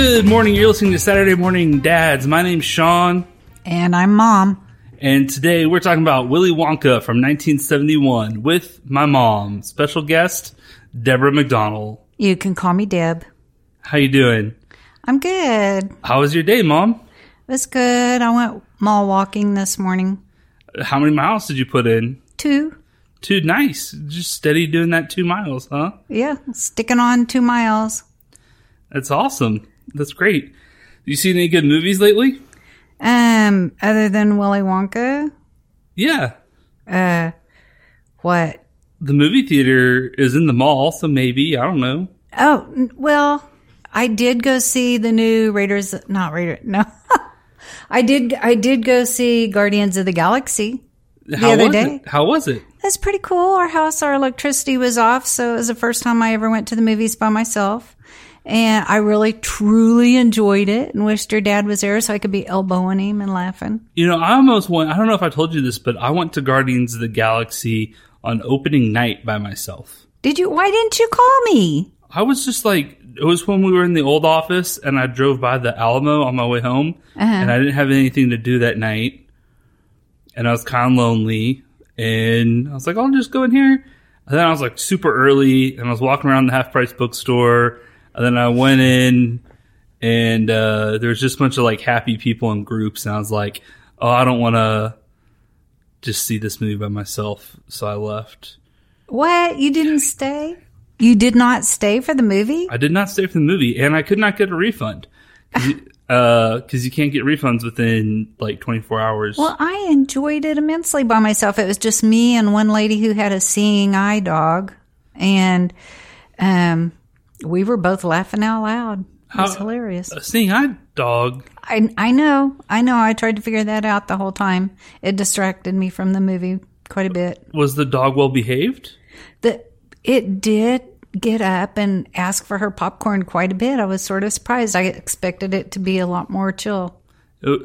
Good morning. You're listening to Saturday Morning Dads. My name's Sean, And I'm mom. and today we're talking about Willy Wonka from 1971 with my mom, special guest Deborah McDonald. You can call me Deb. How you doing? I'm good. How was your day, Mom? It was good. I went mall walking this morning. How many miles did you put in? Two. Two. Nice. Just steady doing that two miles, huh? Yeah, sticking on two miles. That's awesome. That's great. You seen any good movies lately? Um, other than Willy Wonka, Yeah. uh, what? The movie theater is in the mall, so maybe. I don't know. Oh, well, I did go see the new Raiders, not Raiders. no. I did, I did go see Guardians of the Galaxy. How other was day. it? How was it? That's pretty cool. Our house, our electricity was off, so it was the first time I ever went to the movies by myself. And I really, truly enjoyed it and wished your dad was there so I could be elbowing him and laughing. You know, I almost went. I don't know if I told you this, but I went to Guardians of the Galaxy on opening night by myself. Did you? Why didn't you call me? I was just like, it was when we were in the old office, and I drove by the Alamo on my way home, uh-huh. and I didn't have anything to do that night, and I was kind of lonely, and I was like, I'll just go in here. And then I was like super early, and I was walking around the half price bookstore, and then I went in, and uh, there was just a bunch of like happy people in groups, and I was like, oh, I don't want to just see this movie by myself, so I left. What? You didn't stay? You did not stay for the movie? I did not stay for the movie, and I could not get a refund because you, uh, you can't get refunds within like 24 hours. Well, I enjoyed it immensely by myself. It was just me and one lady who had a seeing eye dog, and um, we were both laughing out loud. It was How- hilarious. A seeing eye dog. I I know, I know. I tried to figure that out the whole time. It distracted me from the movie quite a bit. Was the dog well behaved? The it did get up and ask for her popcorn quite a bit. I was sort of surprised. I expected it to be a lot more chill. Uh,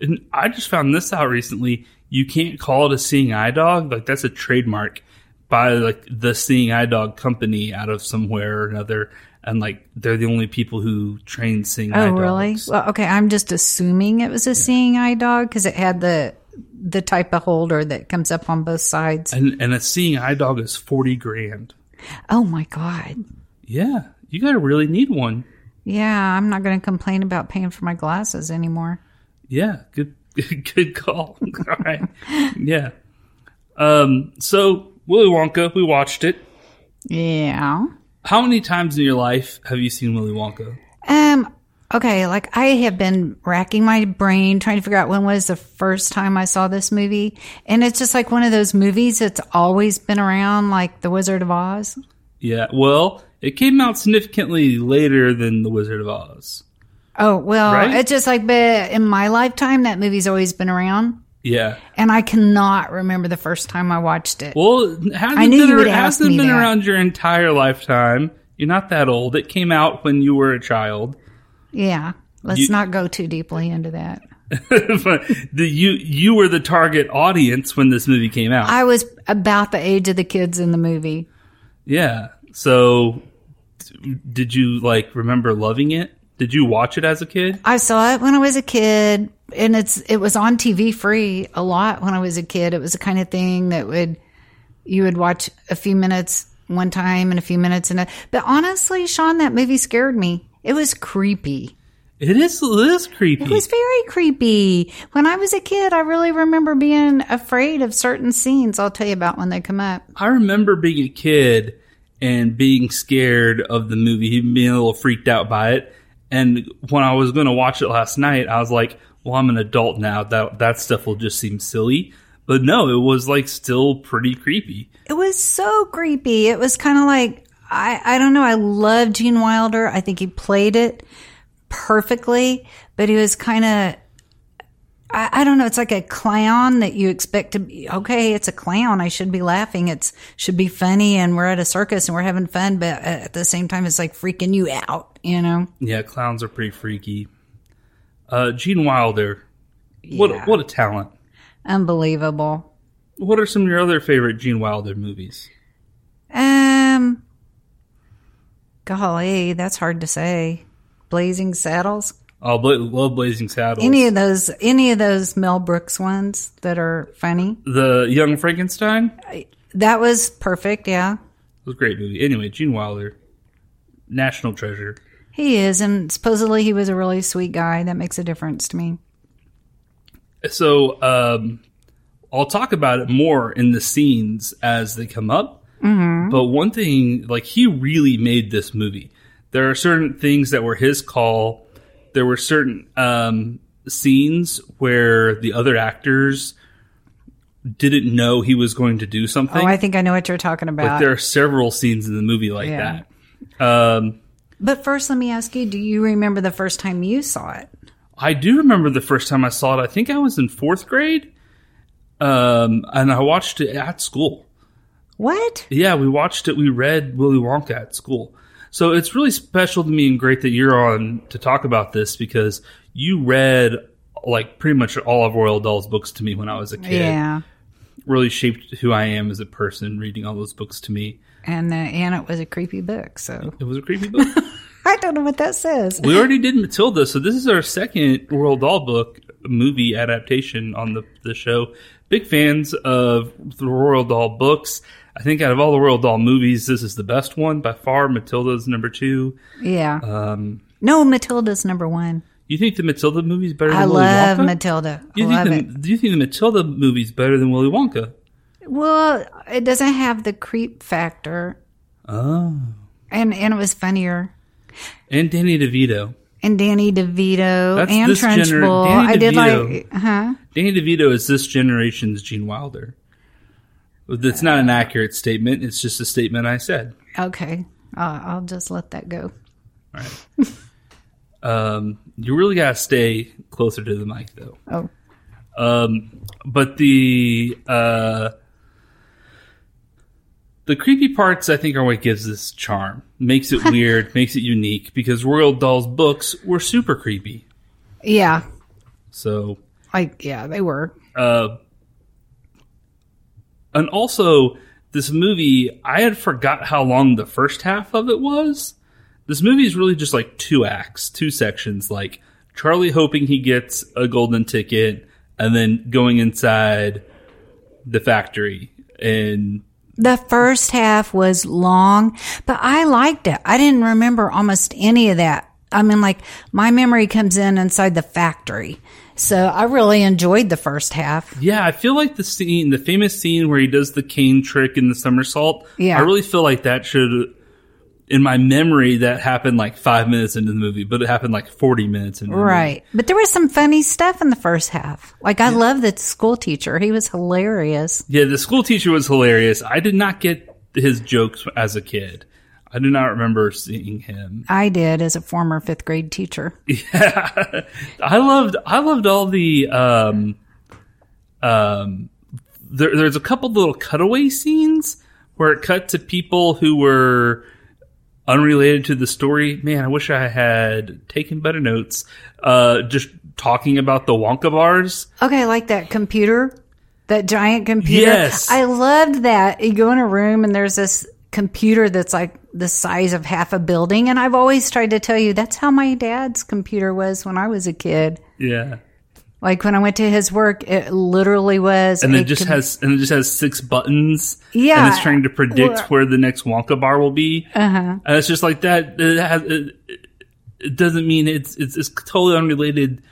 and I just found this out recently. You can't call it a seeing eye dog. Like that's a trademark by like the seeing eye dog company out of somewhere or another. And like they're the only people who train seeing eye Oh, dogs. really? Well, okay. I'm just assuming it was a seeing eye dog because it had the the type of holder that comes up on both sides. And and a seeing eye dog is 40 grand. Oh my god. Yeah, you gotta really need one. Yeah, I'm not going to complain about paying for my glasses anymore. Yeah, good good call. All right. Yeah. Um so Willy Wonka, we watched it. Yeah. How many times in your life have you seen Willy Wonka? Um. Okay. Like I have been racking my brain trying to figure out when was the first time I saw this movie, and it's just like one of those movies that's always been around, like The Wizard of Oz. Yeah, well, it came out significantly later than The Wizard of Oz. Oh well, Right? it's just like, but in my lifetime, that movie's always been around, Yeah. and I cannot remember the first time I watched it. Well, hasn't I knew been, you would it ask hasn't me been that. around your entire lifetime. You're not that old. It came out when you were a child. yeah. Let's You- not go too deeply into that. but the, you you were the target audience when this movie came out. I was about the age of the kids in the movie. yeah. So did you like remember loving it? Did you watch it as a kid? I saw it when I was a kid, and it's it was on TV free a lot when I was a kid. It was the kind of thing that would you would watch a few minutes one time and a few minutes and a, but honestly, Sean, that movie scared me. It was creepy. It is it is creepy. It was very creepy. When I was a kid, I really remember being afraid of certain scenes. I'll tell you about when they come up. I remember being a kid and being scared of the movie, even being a little freaked out by it. And when I was going to watch it last night, I was like, "Well, I'm an adult now. That that stuff will just seem silly." But no, it was like still pretty creepy. It was so creepy. It was kind of like I I don't know. I love Gene Wilder. I think he played it perfectly, but he was kind of I, I don't know. It's like a clown that you expect to be. Okay, it's a clown. I should be laughing. It's should be funny, and we're at a circus and we're having fun. But at the same time, it's like freaking you out. You know? Yeah, clowns are pretty freaky. Uh, Gene Wilder, what Yeah. what a talent! Unbelievable. What are some of your other favorite Gene Wilder movies? Um, golly, that's hard to say. Blazing Saddles. Oh, bla- love Blazing Saddles. Any of those, any of those Mel Brooks ones that are funny. the Young Frankenstein That was perfect. Yeah, it was a great movie. Anyway, Gene Wilder, national treasure. He is, and supposedly he was a really sweet guy. That makes a difference to me. So um, I'll talk about it more in the scenes as they come up. Mm-hmm. But one thing, like he really made this movie. There are certain things that were his call. There were certain um, scenes where the other actors didn't know he was going to do something. Oh, I think I know what you're talking like about. there are several scenes in the movie like Yeah. that. Um, but first, let me ask you: Do you remember the first time you saw it? I do remember the first time I saw it. I think I was in fourth grade, um, and I watched it at school. What? Yeah, we watched it. We read Willy Wonka at school. So it's really special to me and great that you're on to talk about this because you read like pretty much all of Roald Dahl's books to me when I was a kid. Yeah, Really shaped who I am as a person reading all those books to me. and uh, and it was a creepy book. So It was a creepy book. I don't know what that says. we already did Matilda, so this is our second Roald Dahl book movie adaptation on the, the show. Big fans of the Roald Dahl books. I think out of all the Roald Dahl movies, this is the best one by far. Matilda's number two. Yeah. Um, no, Matilda's number one. you think the Matilda movie's better than I Willy love Wonka? Matilda. you love think it. do you think the Matilda movie's better than Willy Wonka? Well, it doesn't have the creep factor, Oh. and and it was funnier. And Danny DeVito. And Danny DeVito That's and this gener- I did like, huh? Danny DeVito is this generation's Gene Wilder. That's not an accurate statement. It's just a statement I said. Okay, uh, I'll just let that go. Um, you really gotta stay closer to the mic, though. Oh, Um, but the uh, the creepy parts, I think, are what gives this charm, makes it weird, makes it unique. Because Roald Dahl's books were super creepy. yeah, So, like yeah, they were. uh, and also this movie, I had forgot how long the first half of it was. This movie is really just like two acts, two sections, like Charlie hoping he gets a golden ticket and then going inside the factory and The first half was long, but I liked it. I didn't remember almost any of that. I mean, like my memory comes in inside the factory, so I really enjoyed the first half. yeah, I feel like the scene, the famous scene where he does the cane trick and the somersault. Yeah. I really feel like that should, in my memory, that happened like five minutes into the movie, but it happened like forty minutes into the movie. Right. But there was some funny stuff in the first half. Like I love the school teacher. He was hilarious. Yeah, the school teacher was hilarious. I did not get his jokes as a kid. I do not remember seeing him. I did as a former fifth grade teacher. Yeah, I loved. I loved all the. Um, um, there, there's a couple little cutaway scenes where it cut to people who were unrelated to the story. Man, I wish I had taken better notes. Uh, just talking about the Wonka bars. Okay, I like that computer, that giant computer. Yes. I loved that. You go in a room and there's this computer that's like the size of half a building. And I've always tried to tell you that's how my dad's computer was when I was a kid. Yeah, Like when I went to his work, it literally was. and it just com- has and it just has six buttons. Yeah. and it's trying to predict Well- where the next Wonka bar will be. Uh-huh. And it's just like that. It, has, it, it doesn't mean it's, it's it's totally unrelated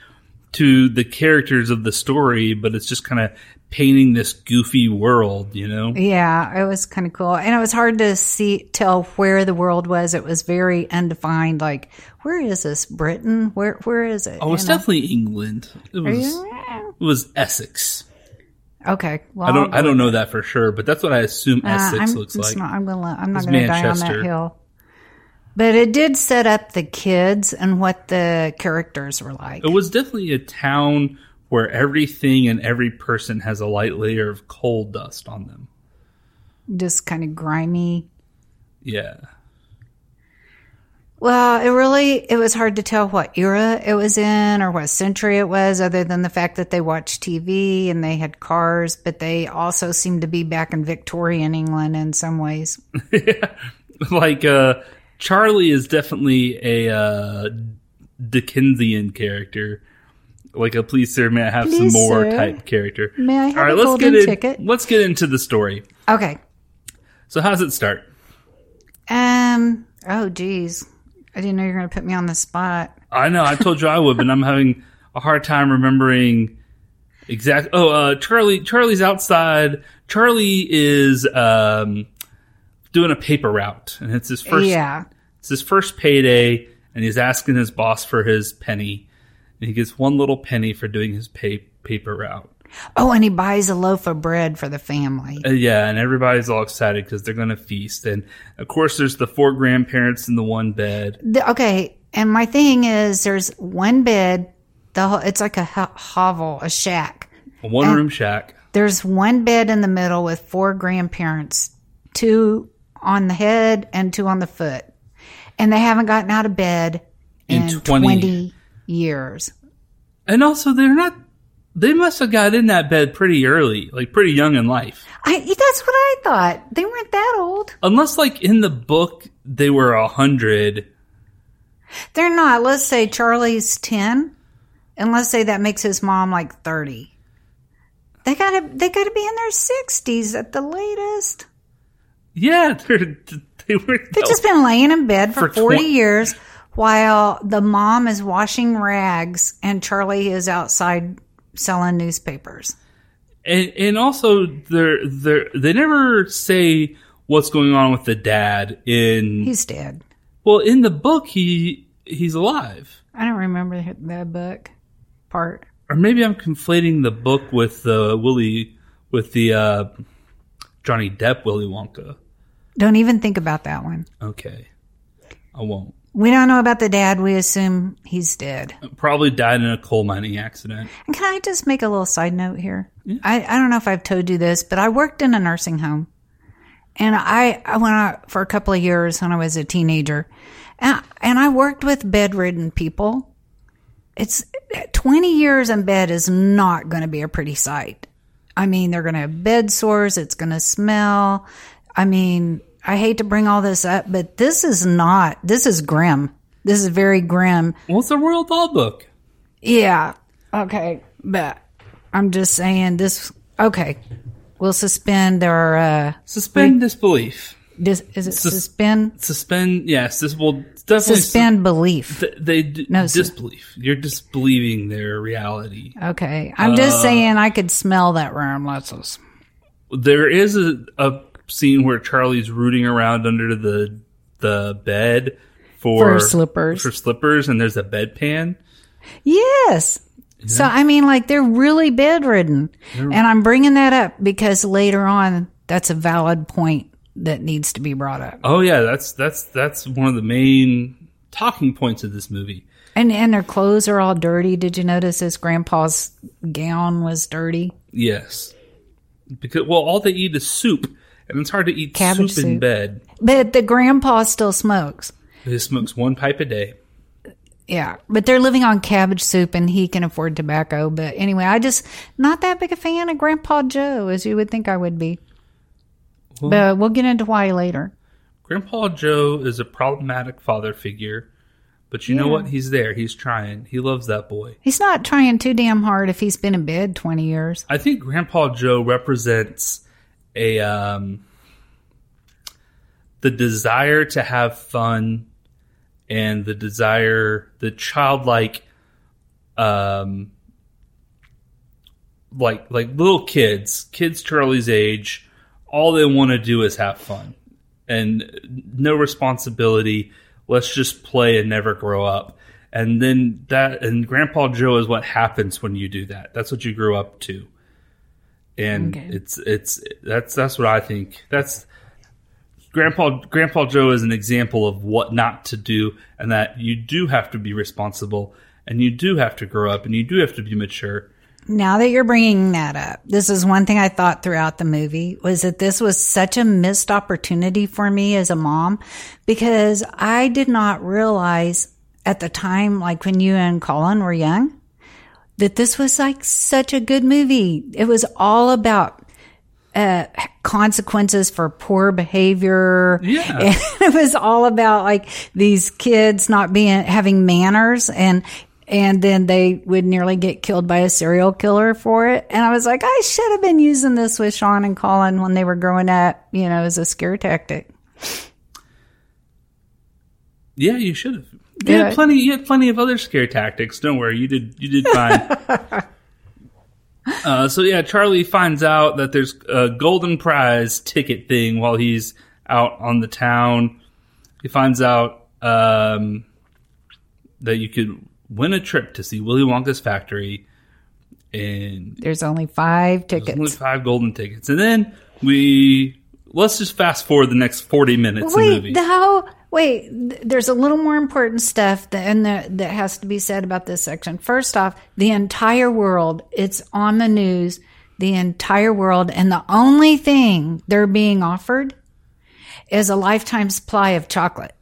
to the characters of the story, but it's just kind of painting this goofy world, you know. Yeah, it was kind of cool, and it was hard to see tell where the world was. It was very undefined. Like, where is this? Britain? Where Where is it? Oh, it's definitely England. It was it was Essex. okay. Well, I don't I don't know that for sure, but that's what I assume Uh, Essex I'm, looks like. Not, I'm gonna. I'm not gonna die on that hill. But it did set up the kids and what the characters were like. It was definitely a town where everything and every person has a light layer of coal dust on them. Just kind of grimy. Yeah. Well, it really it was hard to tell what era it was in or what century it was, other than the fact that they watched TV and they had cars, but they also seemed to be back in Victorian England in some ways. like uh Charlie is definitely a uh Dickensian character, like a please sir, may I have Please, some more sir. type character. May I have All right, a let's golden get in, ticket? Let's get into the story. Okay. So, how's it start? Um. Oh, geez. I didn't know you were going to put me on the spot. I know I told you I would, but I'm having a hard time remembering exact. Oh, uh, Charlie. Charlie's outside. Charlie is um, doing a paper route, and it's his first. yeah. It's his first payday, and he's asking his boss for his penny, he gets one little penny for doing his pay, paper route. Oh, and he buys a loaf of bread for the family. Uh, yeah, and everybody's all excited because they're going to feast, and of course, there's the four grandparents in the one bed. The- okay. And my thing is, there's one bed. The whole, it's like a ho- hovel, a shack. A one room shack. There's one bed in the middle with four grandparents, two on the head and two on the foot. And they haven't gotten out of bed In in, 20 20, years. And also, they're not. They must have got in that bed pretty early, like pretty young in life. I, that's what I thought. They weren't that old. Unless, like in the book, they were a hundred. They're not. Let's say Charlie's 10. And let's say that makes his mom like 30. They gotta, they gotta be in their 60s at the latest. Yeah, they're, they were. They've just been laying in bed for, For 40 twen- years while the mom is washing rags and Charlie is outside selling newspapers. and, and also, they're they're, they never say what's going on with the dad in. He's dead. well, in the book, he he's alive. I don't remember the- the book part. Or maybe I'm conflating the book with the Willy with the uh, Johnny Depp Willy Wonka. Don't even think about that one. Okay, I won't. We don't know about the dad. We assume he's dead. Probably died in a coal mining accident. And can I just make a little side note here? I, I don't know if I've told you this, but I worked in a nursing home. And I, I went out for a couple of years when I was a teenager. And, and I worked with bedridden people. It's 20 years in bed is not going to be a pretty sight. I mean, they're going to have bed sores. It's going to smell. I mean, I hate to bring all this up, but this is not, this is grim. This is very grim. Well, it's a Roald Dahl book. Yeah. Okay. But I'm just saying this. Okay. We'll suspend our. Uh, Suspend disbelief. dis, is it suspend? Suspend. Yes, this will definitely Suspend belief. Th- they d- No, su- disbelief. You're disbelieving their reality. Okay. I'm just saying I could smell that room. Let's. There is a, a scene where Charlie's rooting around under the the bed for, For slippers. For slippers, and there's a bedpan. Yes. So, I mean, like, they're really bedridden. And I'm bringing that up because later on, that's a valid point that needs to be brought up. Oh yeah, that's that's that's one of the main talking points of this movie. And, and their clothes are all dirty. Did you notice his grandpa's gown was dirty? Yes, because well, all they eat is soup, and it's hard to eat Cabbage soup in soup. bed. But the grandpa still smokes. He smokes one pipe a day. Yeah, but they're living on cabbage soup and he can afford tobacco. But anyway, I just not that big a fan of Grandpa Joe as you would think I would be. but we'll get into why later. Grandpa Joe is a problematic father figure, but you know what? He's there. He's trying. He loves that boy. He's not trying too damn hard if he's been in bed 20 years. I think Grandpa Joe represents a um, the desire to have fun and the desire, the childlike, um, like like little kids, kids Charlie's age, all they want to do is have fun and no responsibility. Let's just play and never grow up. And then that and Grandpa Joe is what happens when you do that. That's what you grew up to. And Okay. it's it's that's that's what I think. That's Grandpa Grandpa Joe is an example of what not to do and that you do have to be responsible and you do have to grow up and you do have to be mature. Now that you're bringing that up, this is one thing I thought throughout the movie was that this was such a missed opportunity for me as a mom because I did not realize at the time, like when you and Colin were young, that this was like such a good movie. It was all about uh, consequences for poor behavior. Yeah. And it was all about like these kids not being having manners and and then they would nearly get killed by a serial killer for it. And I was like, I should have been using this with Sean and Colin when they were growing up, you know, as a scare tactic. Yeah, you should have. You had plenty. You had plenty of other scare tactics. Don't worry, you did. You did fine. uh, so yeah, Charlie finds out that there's a golden prize ticket thing while he's out on the town. He finds out um, that you could win a trip to see Willy Wonka's factory, and There's only five there's only five golden tickets. And then we let's just fast forward the next forty minutes of the movie. Wait, how? Wait, th- there's a little more important stuff that and that that has to be said about this section. First off, the entire world, it's on the news, the entire world, and the only thing they're being offered is a lifetime supply of chocolate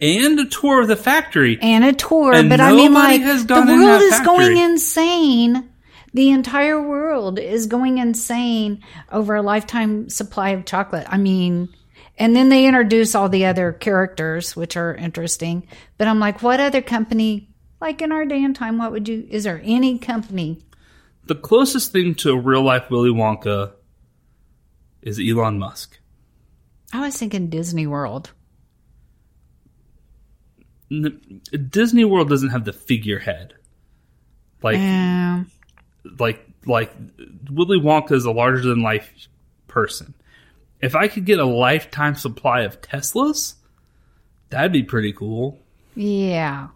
and a tour of the factory. and a tour. And but I mean, like, the world is going insane. The entire world is going insane over a lifetime supply of chocolate. I mean, and then they introduce all the other characters, which are interesting. But I'm like, what other company, like in our day and time, what would you, is there any company? The closest thing to a real life Willy Wonka is Elon Musk. I was thinking Disney World. Disney World doesn't have the figurehead. Like Um, like like Willy Wonka is a larger than life person. If I could get a lifetime supply of Teslas, that'd be pretty cool. yeah.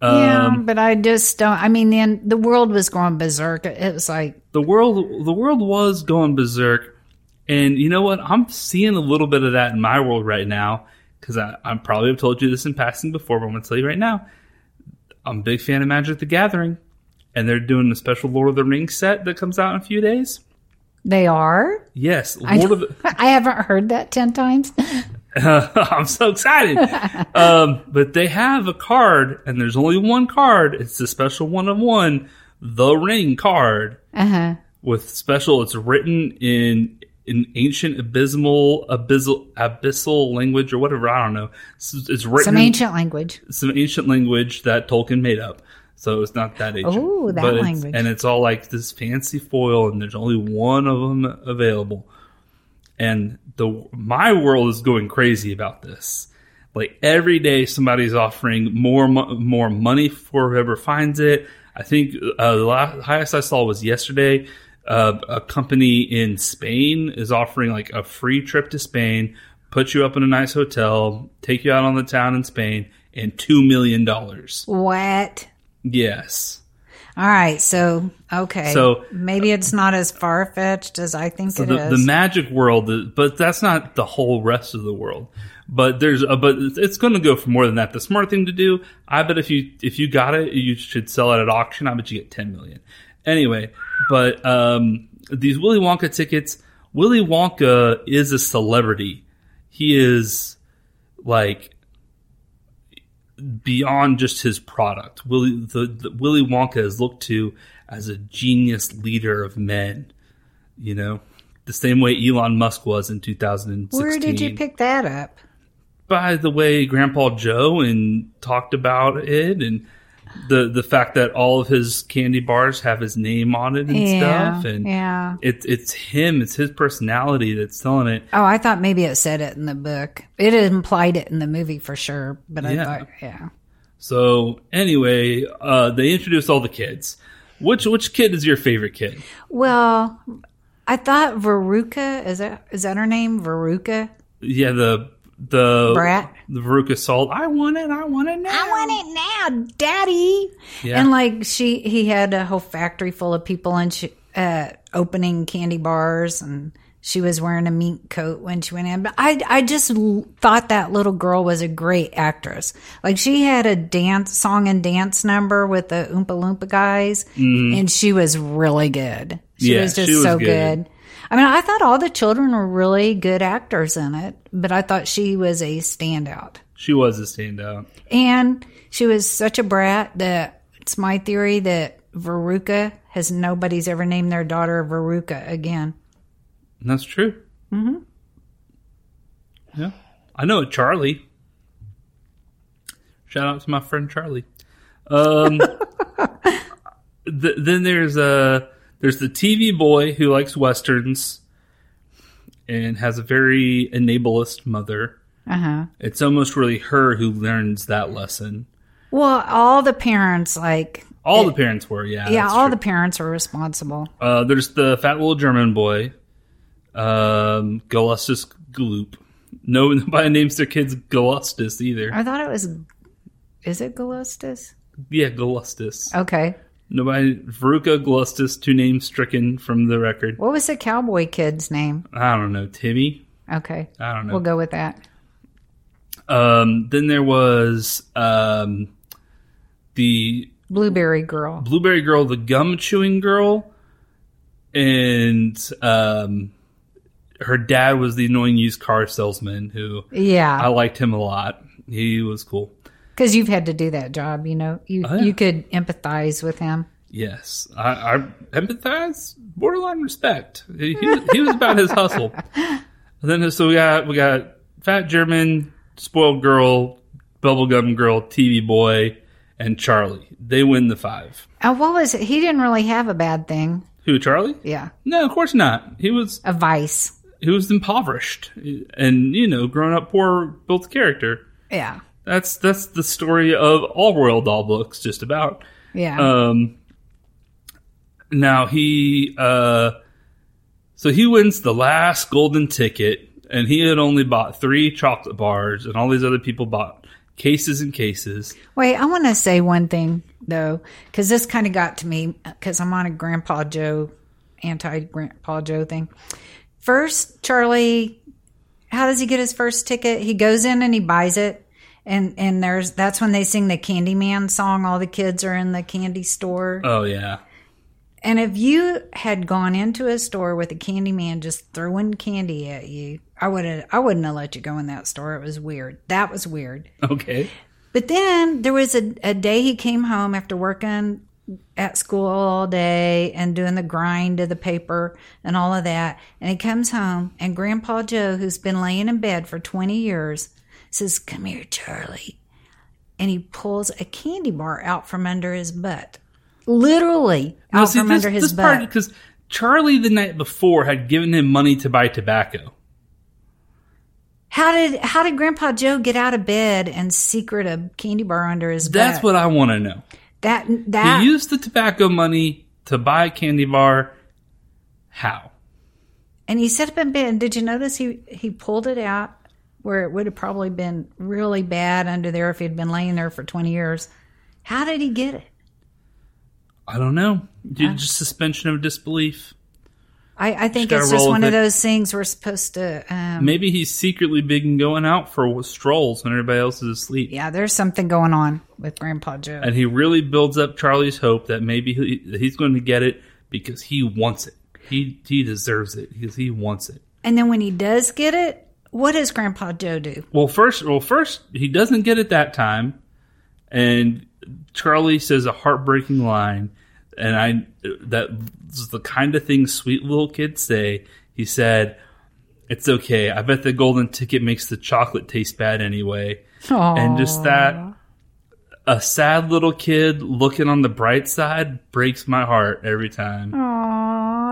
Um, yeah, but I just don't. I mean, then the world was going berserk. It was like, the world the world was going berserk and you know what i'm seeing a little bit of that in my world right now because I, I probably have told you this in passing before but i'm going to tell you right now i'm a big fan of magic the gathering and they're doing a special lord of the rings set that comes out in a few days they are. yes I, lord of the I haven't heard that 10 times. i'm so excited um, but they have a card and there's only one card it's the special one of one the ring card Uh huh. with special. It's written in in ancient abysmal abyssal abyssal language or whatever. I don't know. It's, it's written Some ancient language. some ancient language that Tolkien made up. So it's not that ancient. Ooh, that But it's- language. and it's all like this fancy foil, and there's only one of them available. And the my world is going crazy about this. Like every day, somebody's offering more more money for whoever finds it. I think uh, the la- highest I saw was yesterday. Uh, a company in Spain is offering like a free trip to Spain, put you up in a nice hotel, take you out on the town in Spain, and two million dollars. What? Yes. All right. So, okay. So- maybe it's not as far fetched as I think So it the, is. the magic world, but that's not the whole rest of the world. But there's, a, but it's going to go for more than that. The smart thing to do, I bet if you if you got it, you should sell it at auction. I bet you get ten million. Anyway, but um, these Willy Wonka tickets, Willy Wonka is a celebrity. He is like beyond just his product. Willy the, the Willy Wonka is looked to as a genius leader of men. You know, the same way Elon Musk was in 2016. Where did you pick that up? By the way, Grandpa Joe and talked about it and the the fact that all of his candy bars have his name on it and Yeah. stuff and yeah. it, it's him, it's his personality that's telling it. Oh, I thought maybe it said it in the book. It implied it in the movie for sure, but I Yeah. thought, yeah. So anyway, uh, they introduced all the kids. Which which kid is your favorite kid? Well, I thought Veruca is that is that her name? Veruca Yeah, the the Brat. the Veruca Salt. I want it. I want it now. I want it now, Daddy. Yeah. And like she, he had a whole factory full of people and she, uh, opening candy bars and she was wearing a mink coat when she went in. But I, I just thought that little girl was a great actress. Like she had a dance, song and dance number with the Oompa Loompa guys and she was really good. She. Yeah, was just so good. good. I mean, I thought all the children were really good actors in it, but I thought she was a standout. She was a standout. And she was such a brat that it's my theory that Veruca has nobody's ever named their daughter Veruca again. That's true. Mm-hmm. Yeah. I know Charlie. Shout out to my friend Charlie. Um, th- then there's a there's the TV boy who likes westerns and has a very enablest mother. Uh huh. It's almost really her who learns that lesson. Well, all the parents like All the parents were, yeah. yeah, all true. the parents are responsible. Uh, there's the fat little German boy, um, Gallustus Gloop. No, nobody names their kids Gallustus either. I thought it was. Is it Gallustus? Yeah, Gallustus. Okay. Nobody. Veruca Gallustus, two names stricken from the record. What was the cowboy kid's name? I don't know. Timmy? Okay. I don't know. We'll go with that. Um, then there was um, the Blueberry girl. Blueberry Girl, the gum chewing girl, and um, her dad was the annoying used car salesman who Yeah. I liked him a lot. He was cool. Because you've had to do that job, you know. You Oh, yeah. you could empathize with him. Yes, I, I empathize, borderline respect. He, he, was- he was about his hustle. And then so we got we got fat German, spoiled girl, bubblegum girl, TV boy, and Charlie. They win the five. Uh, what was it? He didn't really have a bad thing. Who Charlie? Yeah. No, of course not. He was A vice. he was impoverished, and you know, growing up poor built character. Yeah. That's that's the story of all Roald Dahl books, just about. Yeah. Um, now he, uh, so he wins the last golden ticket, and he had only bought three chocolate bars, and all these other people bought cases and cases. Wait, I want to say one thing though, because this kind of got to me because I'm on a Grandpa Joe, anti Grandpa Joe thing. First, Charlie, how does he get his first ticket? He goes in and he buys it, and and there's that's when they sing the Candyman song. All the kids are in the candy store, Oh yeah, and if you had gone into a store with a Candyman just throwing candy at you, I would have I wouldn't have let you go in that store. It was weird. That was weird. okay. But then there was a, a day he came home after working at school all day and doing the grind of the paper and all of that. And he comes home, and Grandpa Joe, who's been laying in bed for 20 years, says, Come here, Charlie. And he pulls a candy bar out from under his butt. Literally out from under his butt. because Charlie the night before had given him money to buy tobacco. how did how did Grandpa Joe get out of bed and secret a candy bar under his That's butt? That's what I want to know. that that He used the tobacco money to buy a candy bar. How? And he set up in bed. Did you notice he he pulled it out where it would have probably been really bad under there if he'd been laying there for twenty years? How did he get it? I don't know. Did Just suspension of disbelief. I, I think Just it's just one of those things we're supposed to. Um, Maybe he's secretly big and going out for strolls when everybody else is asleep. yeah, there's something going on with Grandpa Joe. And he really builds up Charlie's hope that maybe he, he's going to get it because he wants it. He he deserves it because he wants it. And then when he does get it, what does Grandpa Joe do? Well, first, well, first he doesn't get it that time, and Charlie says a heartbreaking line, and I that is the kind of thing sweet little kids say. He said, "It's okay. I bet the golden ticket makes the chocolate taste bad anyway." And just that, a sad little kid looking on the bright side breaks my heart every time.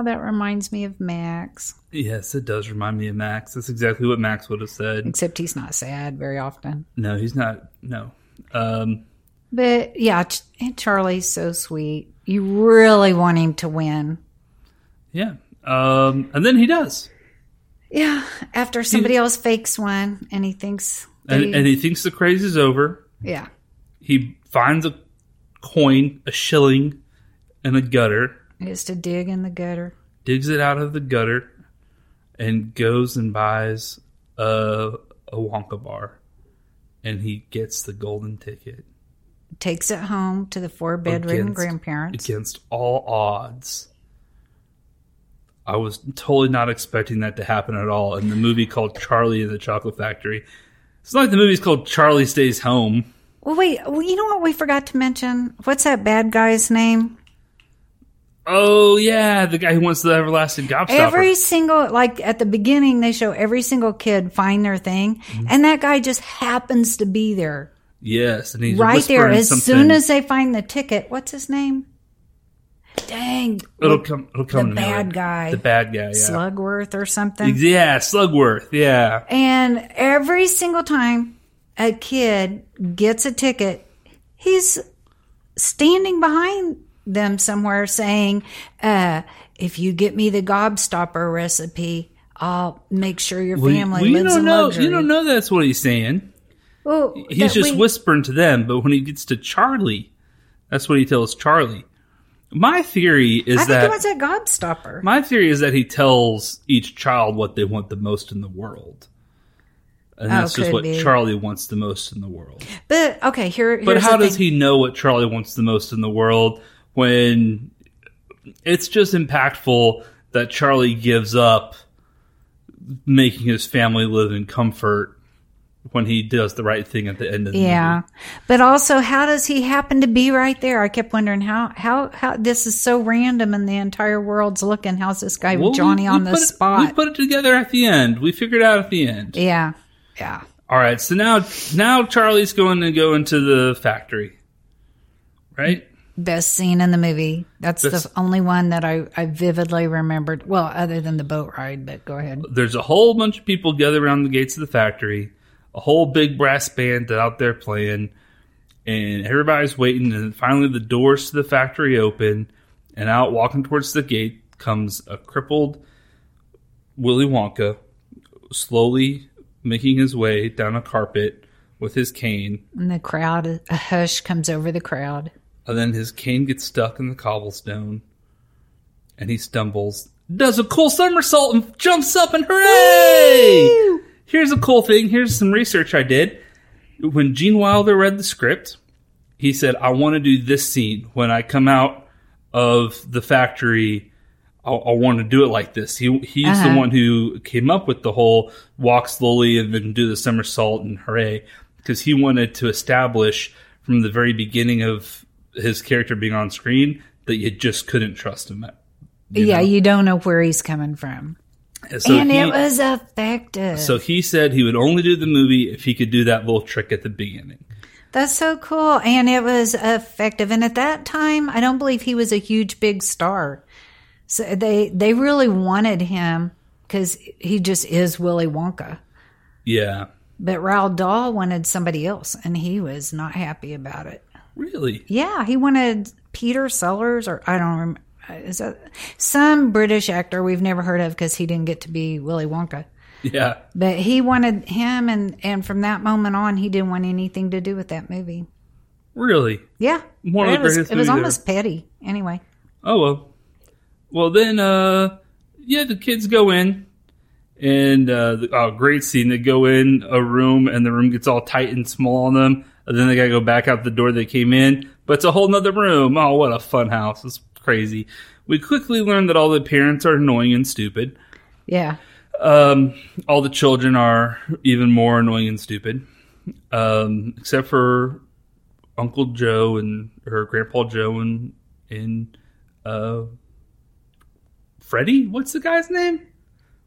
That reminds me of Max. Yes, it does remind me of Max. That's exactly what Max would have said. Except he's not sad very often. No, he's not. No. Um, But yeah, Ch- and Charlie's so sweet. You really want him to win. yeah. Um, and then he does. Yeah, after somebody else fakes one and he thinks, And, he- and he thinks the craze is over. yeah, He finds a coin, a shilling, in a gutter, has to dig in the gutter. digs it out of the gutter, and goes and buys a, a Wonka bar. And he gets the golden ticket takes it home to the four bedridden grandparents. against all odds. I was totally not expecting that to happen at all in the movie called Charlie and the Chocolate Factory. It's not like the movie's called Charlie Stays Home. Well, wait, well, you know what we forgot to mention? What's that bad guy's name? Oh yeah, the guy who wants the everlasting gobstopper. Every single, like at the beginning, they show every single kid find their thing, Mm-hmm. and that guy just happens to be there yes, and he's right there as something. soon as they find the ticket. What's his name? Dang, it'll Look, come. It'll come. the to me bad guy. The bad guy. Yeah. Slugworth or something. Yeah, Slugworth. Yeah. And every single time a kid gets a ticket, he's standing behind them somewhere saying, uh, if you get me the gobstopper recipe, I'll make sure your family well, you lives don't in know. luxury. You don't know that's what he's saying. Well, He's just we- whispering to them. But when he gets to Charlie, that's what he tells Charlie. My theory is I think that was a gobstopper. my theory is that he tells each child what they want the most in the world, and Oh, that's just what be. Charlie wants the most in the world. But okay, here. But how does he know what Charlie wants the most in the world when it's just impactful that Charlie gives up making his family live in comfort when he does the right thing at the end of the Yeah, movie? but also, how does he happen to be right there? I kept wondering how how how this is so random, and the entire world's looking. How's this guy Well, Johnny we- on we the it- spot? we put it together at the end. We figured it out at the end. yeah, yeah. All right, so now now Charlie's going to go into the factory, right? Best scene in the movie. That's the only one that I, I vividly remembered. Well, other than the boat ride, but go ahead. there's a whole bunch of people gathered around the gates of the factory, a whole big brass band out there playing, and everybody's waiting. And finally, the doors to the factory open, and out walking towards the gate comes a crippled Willy Wonka, slowly making his way down a carpet with his cane. And the crowd, a hush comes over the crowd. And then his cane gets stuck in the cobblestone, and he stumbles, does a cool somersault, and jumps up, and hooray! Here's a cool thing. Here's some research I did. When Gene Wilder read the script, he said, I want to do this scene. When I come out of the factory, I, I want to do it like this. He He's the Uh-huh. one who came up with the whole walk slowly and then do the somersault and hooray, because he wanted to establish from the very beginning of his character being on screen that you just couldn't trust him. you yeah, know? you don't know where he's coming from. So and he- it was effective. So he said he would only do the movie if he could do that little trick at the beginning. That's so cool. And it was effective. And at that time, I don't believe he was a huge, big star. So they, they really wanted him because he just is Willy Wonka. Yeah. But Roald Dahl wanted somebody else, and he was not happy about it. Really? Yeah, he wanted Peter Sellers, or I don't remember. Is that some British actor we've never heard of because he didn't get to be Willy Wonka. Yeah. But he wanted him, and, and from that moment on, he didn't want anything to do with that movie. Really? Yeah. One of it the was, greatest it was almost petty. Anyway. Oh well. Well then, uh, yeah, the kids go in, and uh, the, oh, great scene. They go in a room, and the room gets all tight and small on them, then they gotta go back out the door they came in, but it's a whole nother room. Oh, what a fun house! It's crazy. We quickly learn that all the parents are annoying and stupid. Yeah. Um, all the children are even more annoying and stupid, um, except for Uncle Joe and her Grandpa Joe and and uh, Freddie. What's the guy's name?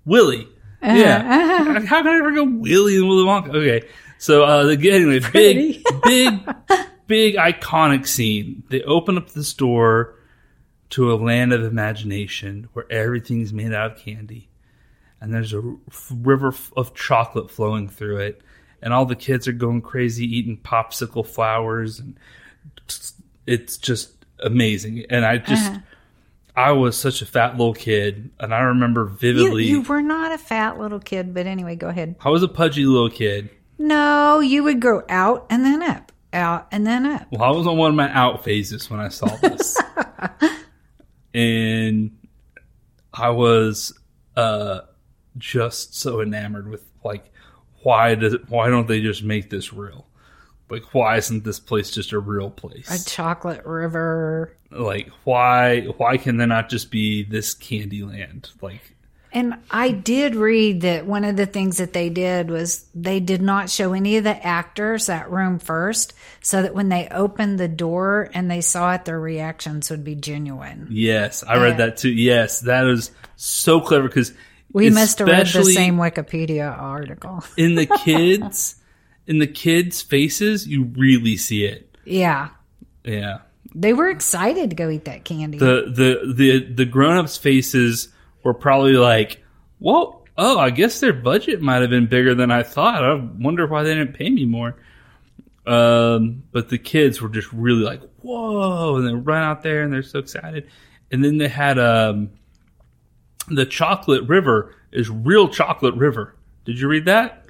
Willie. Yeah. How can I ever go Willie and Willy Wonka? Okay. So uh, the anyway, big, big, big iconic scene. They open up this door to a land of imagination where everything's made out of candy and there's a river of chocolate flowing through it, and all the kids are going crazy eating popsicle flowers, and it's just amazing. And I just, I was such a fat little kid, and I remember You, vividly. you were not a fat little kid, but anyway, go ahead. I was a pudgy little kid. No, you would go out and then up, out and then up. Well, I was on one of my out phases when I saw this, and I was uh, just so enamored with like, why does it, why don't they just make this real? Like, why isn't this place just a real place? A chocolate river. Like, why why can there not just be this candy land? Like, And I did read that one of the things that they did was they did not show any of the actors that room first, so that when they opened the door and they saw it, their reactions would be genuine. Yes, I read uh, that too. Yes, that is so clever because We must have read the same Wikipedia article. in the kids, in the kids' faces, you really see it. Yeah. Yeah, They were excited to go eat that candy. the the the the grown ups' faces were probably like, "Well, oh, I guess their budget might have been bigger than I thought. I wonder why they didn't pay me more." Um, but the kids were just really like, "Whoa!" and they run out there and they're so excited. And then they had um, the chocolate river is real chocolate river. Did you read that?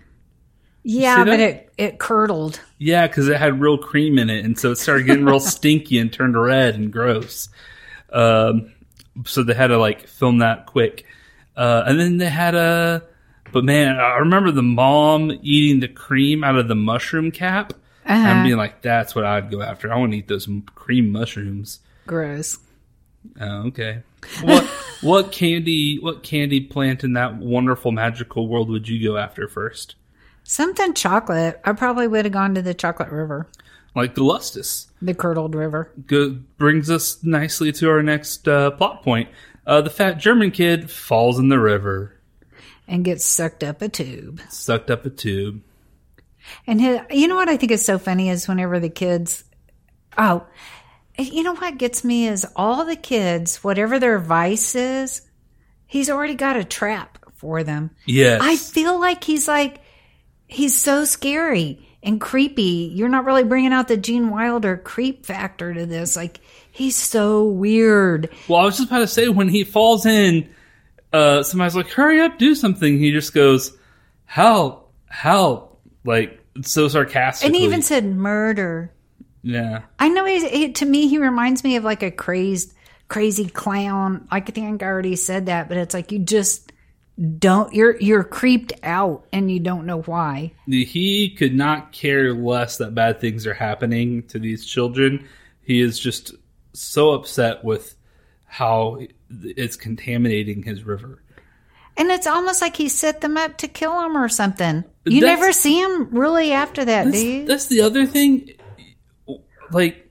yeah, see but that? it, it curdled. Yeah, because it had real cream in it, and so it started getting real stinky and turned red and gross. Um, so they had to like film that quick, uh, and then they had a. But man, I remember the mom eating the cream out of the mushroom cap. Uh-huh. I'm being like, that's what I'd go after. I want to eat those cream mushrooms. Gross. Oh, okay. What what candy what candy plant in that wonderful magical world would you go after first? Something chocolate. I probably would have gone to the chocolate river, Like Gallustus. the curdled river. go, brings us nicely to our next uh, plot point. Uh, the fat German kid falls in the river, and gets sucked up a tube. sucked up a tube. And his, you know what I think is so funny is whenever the kids, oh, you know what gets me is all the kids, whatever their vice is, he's already got a trap for them. Yes. I feel like he's like, he's so scary and creepy. You're not really bringing out the Gene Wilder creep factor to this. Like, he's so weird. well, I was just about to say when he falls in, uh, somebody's like, "Hurry up, do something." He just goes, "Help, help!" Like so sarcastically. And he even said murder. yeah. I know he's, he, to me, he reminds me of like a crazed, crazy clown. I think I already said that, but it's like you just don't, you're, you're creeped out and you don't know why. He could not care less that bad things are happening to these children. He is just so upset with how it's contaminating his river. And it's almost like he set them up to kill him or something. You That's- never see him really after that, do you? that's the other thing. Like,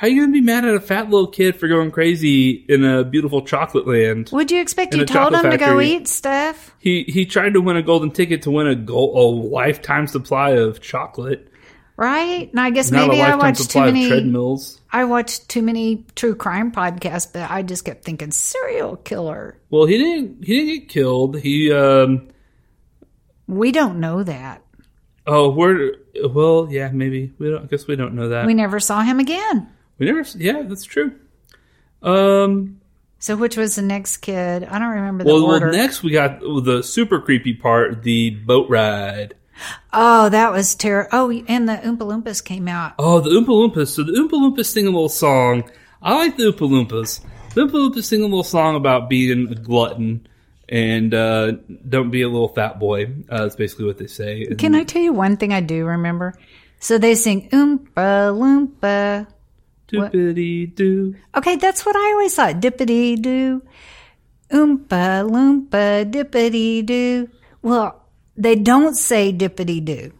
how are you going to be mad at a fat little kid for going crazy in a beautiful chocolate land? Would you expect you told him chocolate to go eat stuff? He he tried to win a golden ticket to win a gold, a lifetime supply of chocolate, Right? And I guess not maybe I watched too many. treadmills. I watched too many true crime podcasts, but I just kept thinking serial killer. Well, he didn't he didn't get killed. He um We don't know that. oh we're well yeah maybe we don't I guess we don't know that We never saw him again. We never yeah that's true. Um So, which was the next kid? I don't remember the well, well next we got the super creepy part the boat ride. oh, that was terrible. Oh, and the Oompa Loompas came out. Oh, the Oompa Loompas. So the Oompa Loompas sing a little song. I like the Oompa Loompas. The Oompa Loompas sing a little song about being a glutton and uh, don't be a little fat boy. Uh, that's basically what they say. Can I tell you one thing I do remember? So they sing Oompa Loompa. Doopity doo. Okay, that's what I always thought. Dippity doo. Oompa Loompa dippity doo. Well, they don't say dippity doo.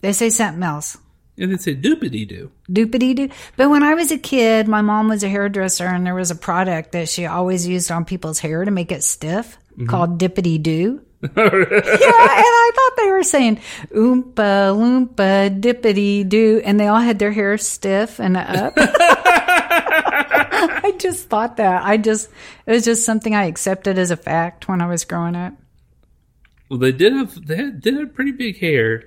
They say something else. And they say doopity doo. doopity doo. But when I was a kid, my mom was a hairdresser, and there was a product that she always used on people's hair to make it stiff mm-hmm. called Dippity Doo. Yeah, and I thought they were saying Oompa Loompa Dippity Doo, and they all had their hair stiff and up. I just thought that. I just it was just something I accepted as a fact when I was growing up. Well, they did have they had, did have pretty big hair.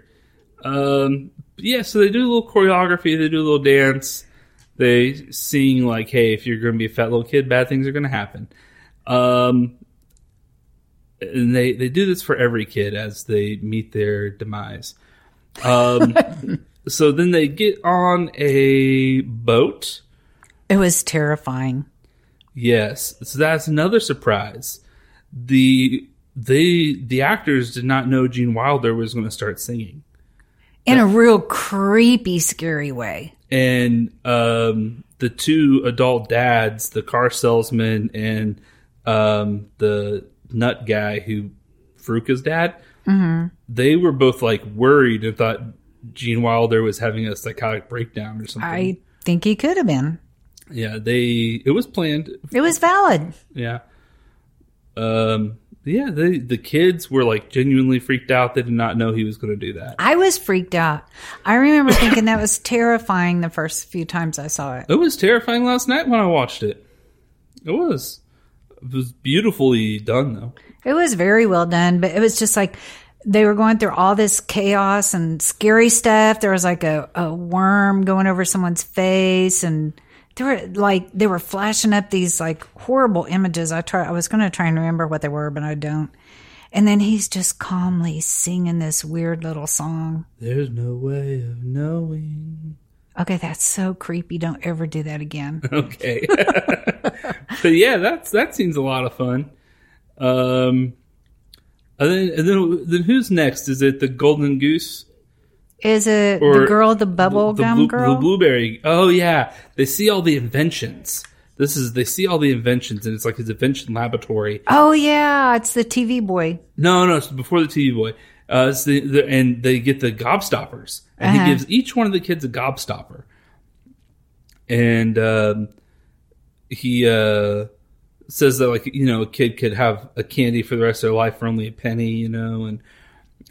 Um, yeah, so they do a little choreography. They do a little dance. They sing like, "Hey, if you're going to be a fat little kid, bad things are going to happen." Um, and they they do this for every kid as they meet their demise. Um, so then they get on a boat. It was terrifying. Yes, so that's another surprise. The they the actors did not know Gene Wilder was going to start singing, In a real creepy, scary way. and um, the two adult dads, the car salesman and um, the nut guy who Veruca's dad. Mm-hmm. They were both like worried and thought Gene Wilder was having a psychotic breakdown or something. I think he could have been. yeah, they it was planned. It was valid. Yeah. Um. Yeah, the the kids were like genuinely freaked out. They did not know he was going to do that. I was freaked out. I remember thinking that was terrifying the first few times I saw it. It was terrifying last night when I watched it. It was. It was beautifully done though. It was very well done, but it was just like they were going through all this chaos and scary stuff. There was like a, a worm going over someone's face and they were like they were flashing up these like horrible images. I try I was gonna try and remember what they were, but I don't. And then he's just calmly singing this weird little song. There's no way of knowing. Okay, that's so creepy. Don't ever do that again. Okay. but yeah, that's that seems a lot of fun. Um, and then and then then who's next? Is it the Golden Goose Is it or the girl, the bubble the, gum blue- girl? The blueberry. Oh yeah, they see all the inventions. This is they see all the inventions, and it's like his invention laboratory. oh yeah, it's the TV boy. No, no, it's before the TV boy. Uh, the, the, and they get the gobstoppers, and Uh-huh. he gives each one of the kids a gobstopper, and um, he uh, says that like you know a kid could have a candy for the rest of their life for only a penny, you know, and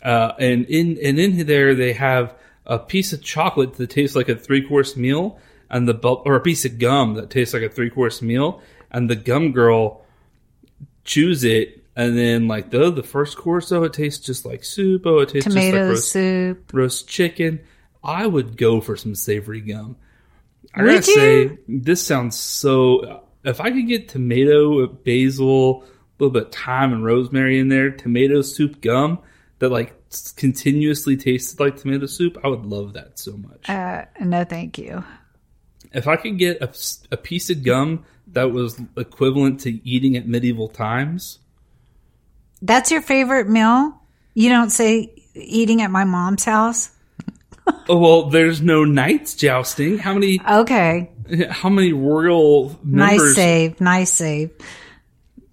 uh, and in and in there they have a piece of chocolate that tastes like a three course meal, and the bu- or a piece of gum that tastes like a three course meal, and the gum girl chews it, and then like the the first course, oh, it tastes just like soup. Oh, it tastes just like roast, soup. roast chicken. I would go for some savory gum. I Would gotta you? say, this sounds so. If I could get tomato, basil, a little bit of thyme and rosemary in there, tomato soup gum that like continuously tasted like tomato soup, I would love that so much. Uh, no, thank you. If I could get a piece of gum that was equivalent to eating at medieval times, That's your favorite meal? You don't say eating at my mom's house? oh well, there's no knights jousting. How many? Okay. How many royal members? Nice save. Nice save.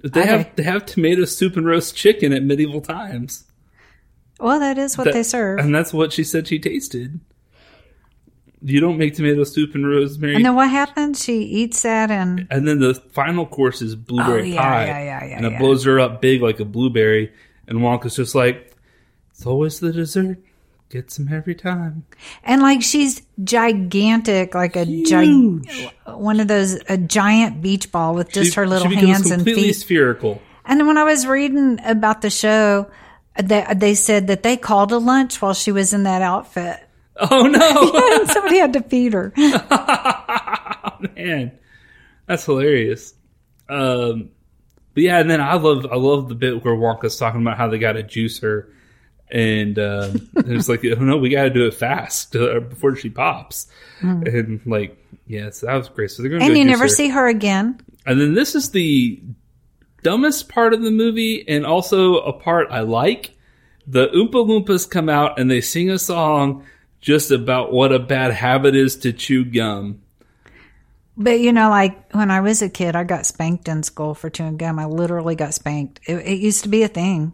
They Okay. have they have tomato soup and roast chicken at medieval times. Well, that is what That- they serve. and that's what she said she tasted. You don't make tomato soup and rosemary. And then what happens? She eats that and and then the final course is blueberry Oh, yeah, pie. yeah, yeah, yeah, and it yeah. blows her up big like a blueberry. And Wonka's just like, it's always the dessert. Gets him every time. and like she's gigantic, like a Huge. gi- one of those a giant beach ball with just She- her little hands and completely feet. spherical. And when I was reading about the show, they, they said that they called a lunch while she was in that outfit. Oh no, and somebody had to feed her. man, that's hilarious. Um, but yeah, and then I love I love the bit where Wonka's talking about how they got to juice her, and uh, it's like, oh no, we got to do it fast uh, before she pops, and like, yes, that was great. So they're going. And you never her. see her again. And then this is the dumbest part of the movie, and also a part I like. The Oompa Loompas come out and they sing a song just about what a bad habit is to chew gum. But you know, like when I was a kid, I got spanked in school for chewing gum. I literally got spanked. It, it used to be a thing.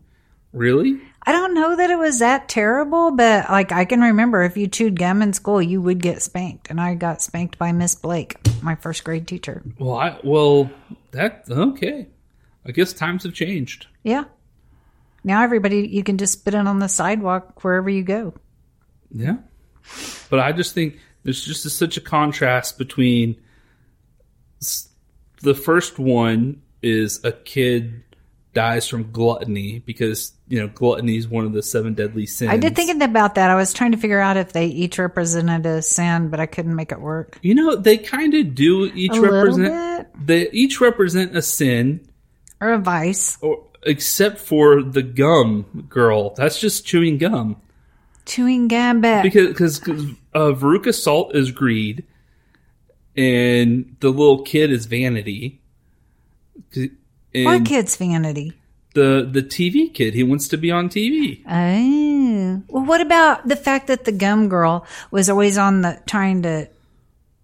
Really? I don't know that it was that terrible, but like I can remember if you chewed gum in school, you would get spanked. And I got spanked by Miss Blake, my first grade teacher. Well, I well that okay. I guess times have changed. Yeah. Now everybody, you can just spit it on the sidewalk wherever you go. Yeah. But I just think there's just a, such a contrast between the first one is a kid dies from gluttony because you know gluttony is one of the seven deadly sins. I did think about that. I was trying to figure out if they each represented a sin, but I couldn't make it work. You know, they kind of do each A represent. They each represent a sin, Or a vice. or except for the gum girl. That's just chewing gum Chewing gum, but because because uh, Veruca Salt is greed, and the little kid is vanity. what kid's vanity? the the TV kid, he wants to be on TV. Oh. Well, what about the fact that the gum girl was always on the trying to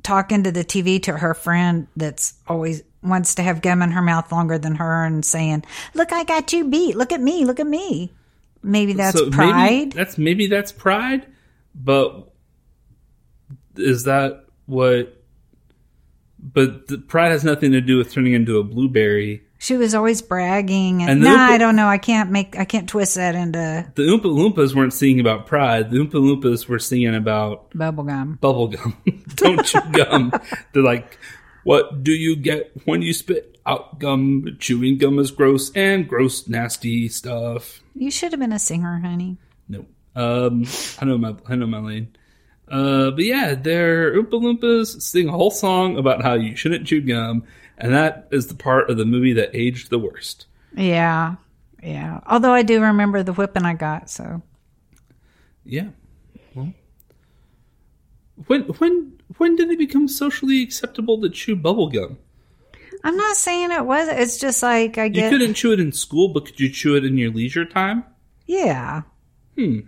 talk into the TV to her friend that's always wants to have gum in her mouth longer than her and saying, "Look, I got you beat. Look at me. Look at me." Maybe that's So pride. Maybe that's maybe that's pride, but is that what? But the pride has nothing to do with turning into a blueberry. she was always bragging, and, And no, Oompa- I don't know. I can't make. I can't twist that into The Oompa Loompas weren't singing about pride. The Oompa Loompas were singing about bubblegum. bubble gum. Don't chew gum. They're like, what do you get when you spit out gum? Chewing gum is gross and gross, nasty stuff. You should have been a singer, honey. No. Um, I know my I know my lane. Uh, but yeah, they're Oompa Loompas sing a whole song about how you shouldn't chew gum, and that is the part of the movie that aged the worst. Yeah, yeah. Although I do remember the whipping I got. So Yeah. Well, when when when did it become socially acceptable to chew bubble gum? I'm not saying it was. It's just like I get. You couldn't chew it in school, but could you chew it in your leisure time? Yeah. Hmm.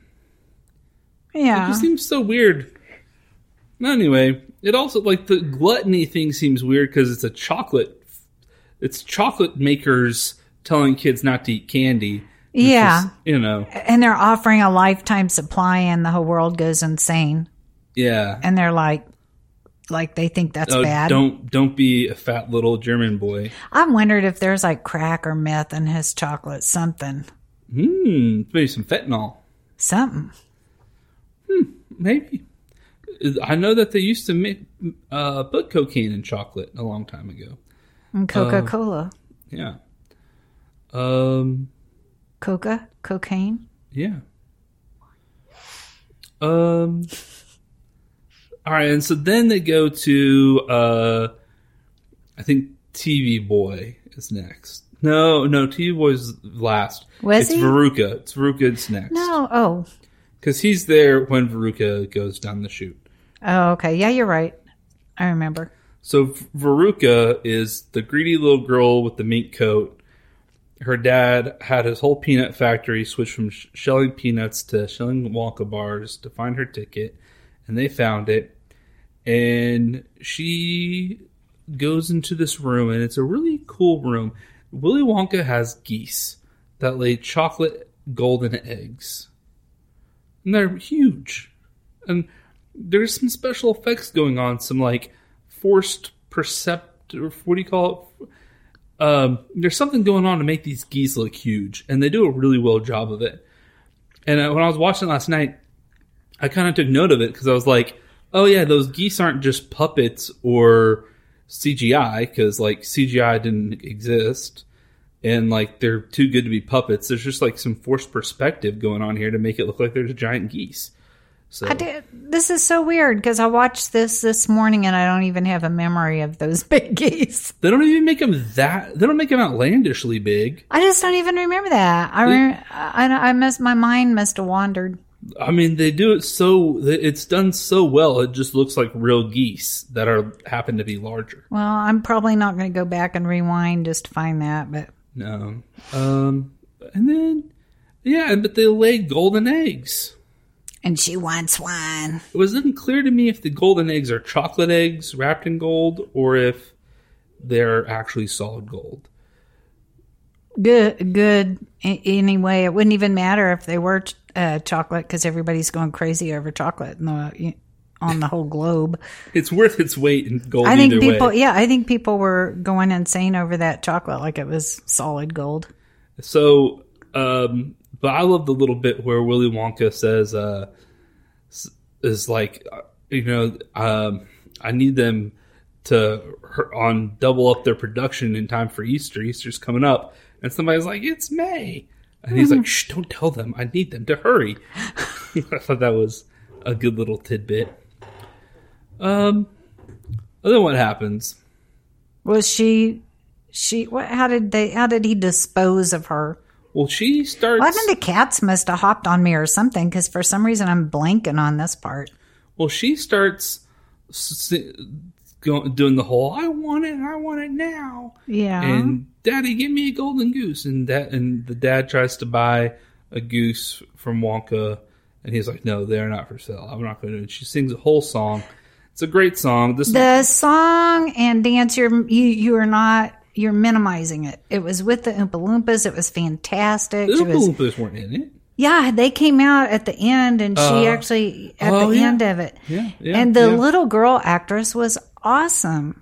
Yeah. It just seems so weird. Anyway, it also like the gluttony thing seems weird because it's a chocolate. It's chocolate makers telling kids not to eat candy. Yeah. is, you know. and they're offering a lifetime supply, and the whole world goes insane. Yeah. And they're like, like they think that's Oh, bad. don't don't be a fat little German boy. I wondered if there's like crack or meth in his chocolate, something, Hmm. Maybe some fentanyl. something. Maybe. I know that they used to make uh, put cocaine in chocolate a long time ago. And Coca Cola, Yeah. Um. Coca, cocaine. Yeah. Um. All right, and so then they go to uh, I think TV Boy is next. No, no, TV Boy's last. Was it's he? Veruca. It's Veruca's next. No, oh, because he's there when Veruca goes down the chute. oh, okay, yeah, you're right. I remember. So Veruca is the greedy little girl with the mink coat. Her dad had his whole peanut factory switch from sh- shelling peanuts to shelling Wonka bars to find her ticket, and they found it. And she goes into this room, and it's a really cool room. Willy Wonka has geese that lay chocolate golden eggs, and they're huge. And there's some special effects going on, some like forced percept or what do you call it? Um, there's something going on to make these geese look huge, and they do a really well job of it. And when I was watching last night, I kind of took note of it because I was like, "Oh yeah, those geese aren't just puppets or CGI because like CGI didn't exist, and like they're too good to be puppets. There's just like some forced perspective going on here to make it look like there's a giant geese." So I did. This is so weird because I watched this this morning and I don't even have a memory of those big geese. they don't even make them that. They don't make them outlandishly big. I just don't even remember that. I rem- I, I must. My mind must have wandered. I mean, they do it so it's done so well. It just looks like real geese that are happen to be larger. Well, I'm probably not going to go back and rewind just to find that, but No, um, and then yeah, but they lay golden eggs. and she wants one. It was unclear to me if the golden eggs are chocolate eggs wrapped in gold or if they're actually solid gold. Good, good. Anyway, it wouldn't even matter if they were uh, chocolate because everybody's going crazy over chocolate the, on the whole globe. It's worth its weight in gold. I think people, way. yeah, I think people were going insane over that chocolate like it was solid gold. So, um, but I love the little bit where Willy Wonka says, uh, is like, you know, um, I need them to on double up their production in time for Easter. Easter's coming up, and somebody's like, "It's May," and he's like, "Shh, don't tell them. I need them to hurry." I thought that was a good little tidbit. Um, and then what happens? Was she? She? What? How did they? How did he dispose of her? Well, she starts. One of the cats must have hopped on me or something because for some reason I'm blanking on this part. Well, she starts going, doing the whole "I want it, I want it now," Yeah. and Daddy, give me a golden goose, and that and the dad tries to buy a goose from Wonka, and he's like, "No, they're not for sale. I'm not going to." And she sings a whole song. It's a great song. This The song and dance, you're you you are not you're minimizing it. It was with the Oompa Loompas. It was fantastic. the Oompa Loompas weren't in it. Yeah, they came out at the end, and she Uh, actually at oh, the yeah. end of it. Yeah, yeah. and the yeah. little girl actress was awesome.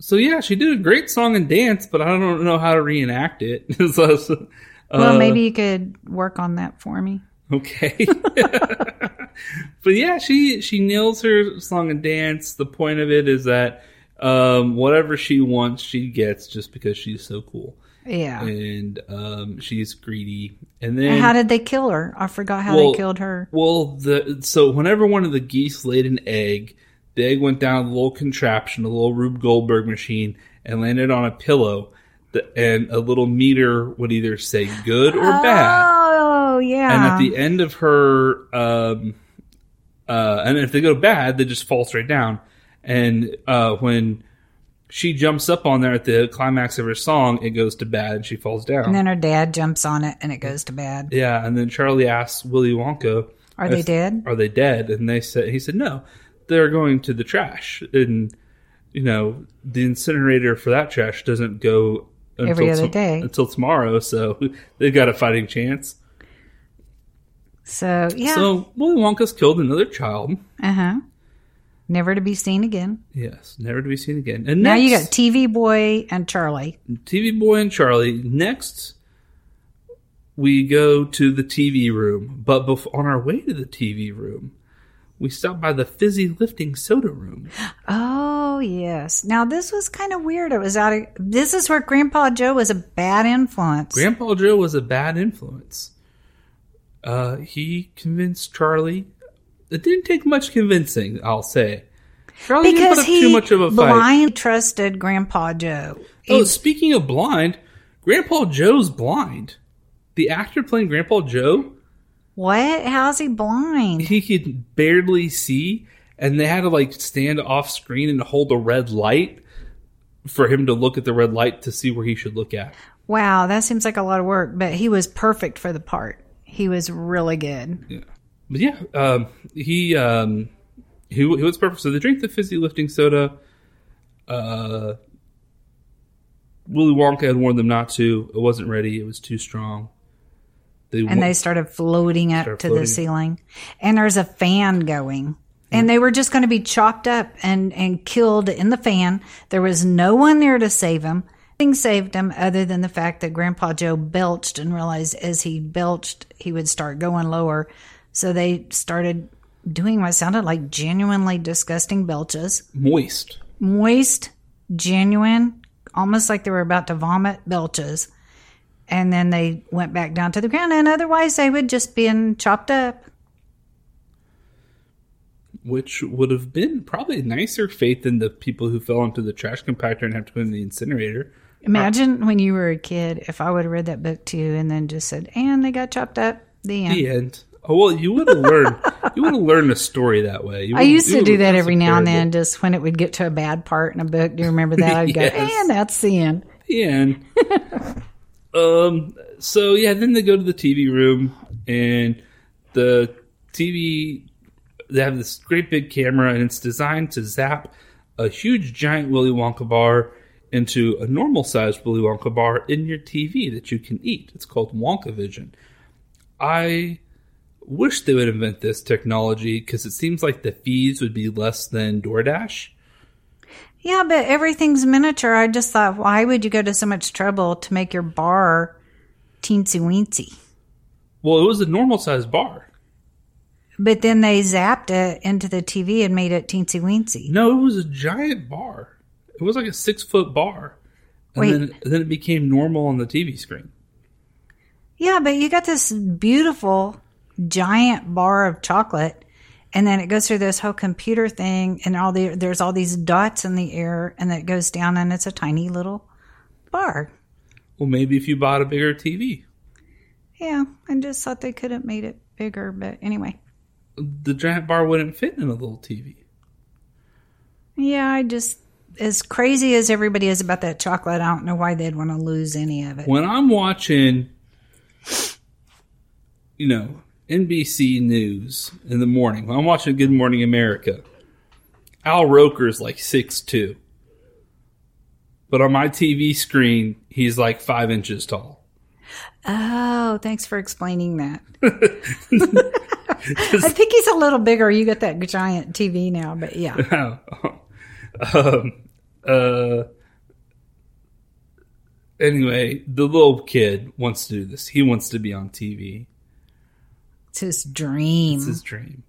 so yeah, she did a great song and dance, but I don't know how to reenact it. So, so, Well, uh, maybe you could work on that for me. Okay. but yeah, she she nails her song and dance. The point of it is that um, whatever she wants, she gets just because she's so cool. Yeah. And um, she's greedy. And then how did they kill her? I forgot how Well, they killed her. well, the so whenever one of the geese laid an egg, the egg went down a little contraption, a little Rube Goldberg machine, and landed on a pillow. The, and a little meter would either say good or bad. Oh, yeah. and at the end of her um uh and if they go bad they just fall straight down and uh when she jumps up on there at the climax of her song it goes to bad and she falls down and then her dad jumps on it, and it goes to bad. yeah and then charlie asks willy wonka Are they dead? are they dead and they said he said no they're going to the trash and you know the incinerator for that trash doesn't go until Every other day. until tomorrow so they've got a fighting chance So yeah. so willy wonka's killed another child uh huh. Never to be seen again. Yes, never to be seen again. And Now next, you got TV Boy and Charlie. TV Boy and Charlie. Next, we go to the TV room. But bef- on our way to the TV room, we stop by the fizzy lifting soda room. Oh yes. Now this was kind of weird. It was out of. This is where Grandpa Joe was a bad influence. Grandpa Joe was a bad influence. Uh, he convinced Charlie. It didn't take much convincing, I'll say. Charlie didn't because put up he too much of a fight. blind trusted Grandpa Joe. Oh, speaking of blind, Grandpa Joe's blind. The actor playing Grandpa Joe What? How's he blind? he could barely see and they had to like stand off screen and hold a red light for him to look at the red light to see where he should look at Wow, that seems like a lot of work, but he was perfect for the part. He was really good. But yeah um, he um he, he was perfect so they drink the fizzy lifting soda uh willy wonka had warned them not to it wasn't ready it was too strong they And wa- they started floating up Started to floating. the ceiling. And there's a fan going. And they were just going to be chopped up and, and killed in the fan. There was no one there to save them. Nothing saved them other than the fact that Grandpa Joe belched and realized as he belched, he would start going lower. So they started doing what sounded like genuinely disgusting belches. moist moist, genuine, almost like they were about to vomit belches. And then they went back down to the ground, and otherwise they would just been chopped up. which would have been probably a nicer fate than the people who fell into the trash compactor and have to go in the incinerator. Uh, Imagine when you were a kid if I would have read that book to you and then just said, and they got chopped up. The end. The end. Oh well, you would have learned. you would have learned a story that way. You I used to do that every now and then, just when it would get to a bad part in a book. Do you remember that? I'd go, Yes. and that's the end. The end. um. So yeah, then they go to the TV room, and the TV. They have this great big camera, and it's designed to zap a huge giant Willy Wonka bar into a normal sized Willy Wonka bar in your TV that you can eat. It's called Wonka Vision. I wish they would invent this technology because it seems like the fees would be less than DoorDash. Yeah, but everything's miniature. I just thought, why would you go to so much trouble to make your bar teensy weensy? Well, it was a normal sized bar. But then they zapped it into the TV and made it teensy weensy. No, it was a giant bar. It was like a six foot bar. And Wait. then then it became normal on the TV screen. Yeah, but you got this beautiful giant bar of chocolate, and then it goes through this whole computer thing, and all the there's all these dots in the air, and then it goes down, and it's a tiny little bar. Well, maybe if you bought a bigger TV. Yeah, I just thought they could have made it bigger, but anyway. The giant bar wouldn't fit in a little TV. Yeah, I just as crazy as everybody is about that chocolate, I don't know why they'd want to lose any of it. When I'm watching, you know, NBC News in the morning, when I'm watching Good Morning America, Al Roker's like six two, but on my TV screen he's like five inches tall. Oh, thanks for explaining that. I think he's a little bigger. You got that giant TV now, but yeah. um, uh, anyway, the little kid wants to do this. He wants to be on TV. It's his dream. It's his dream.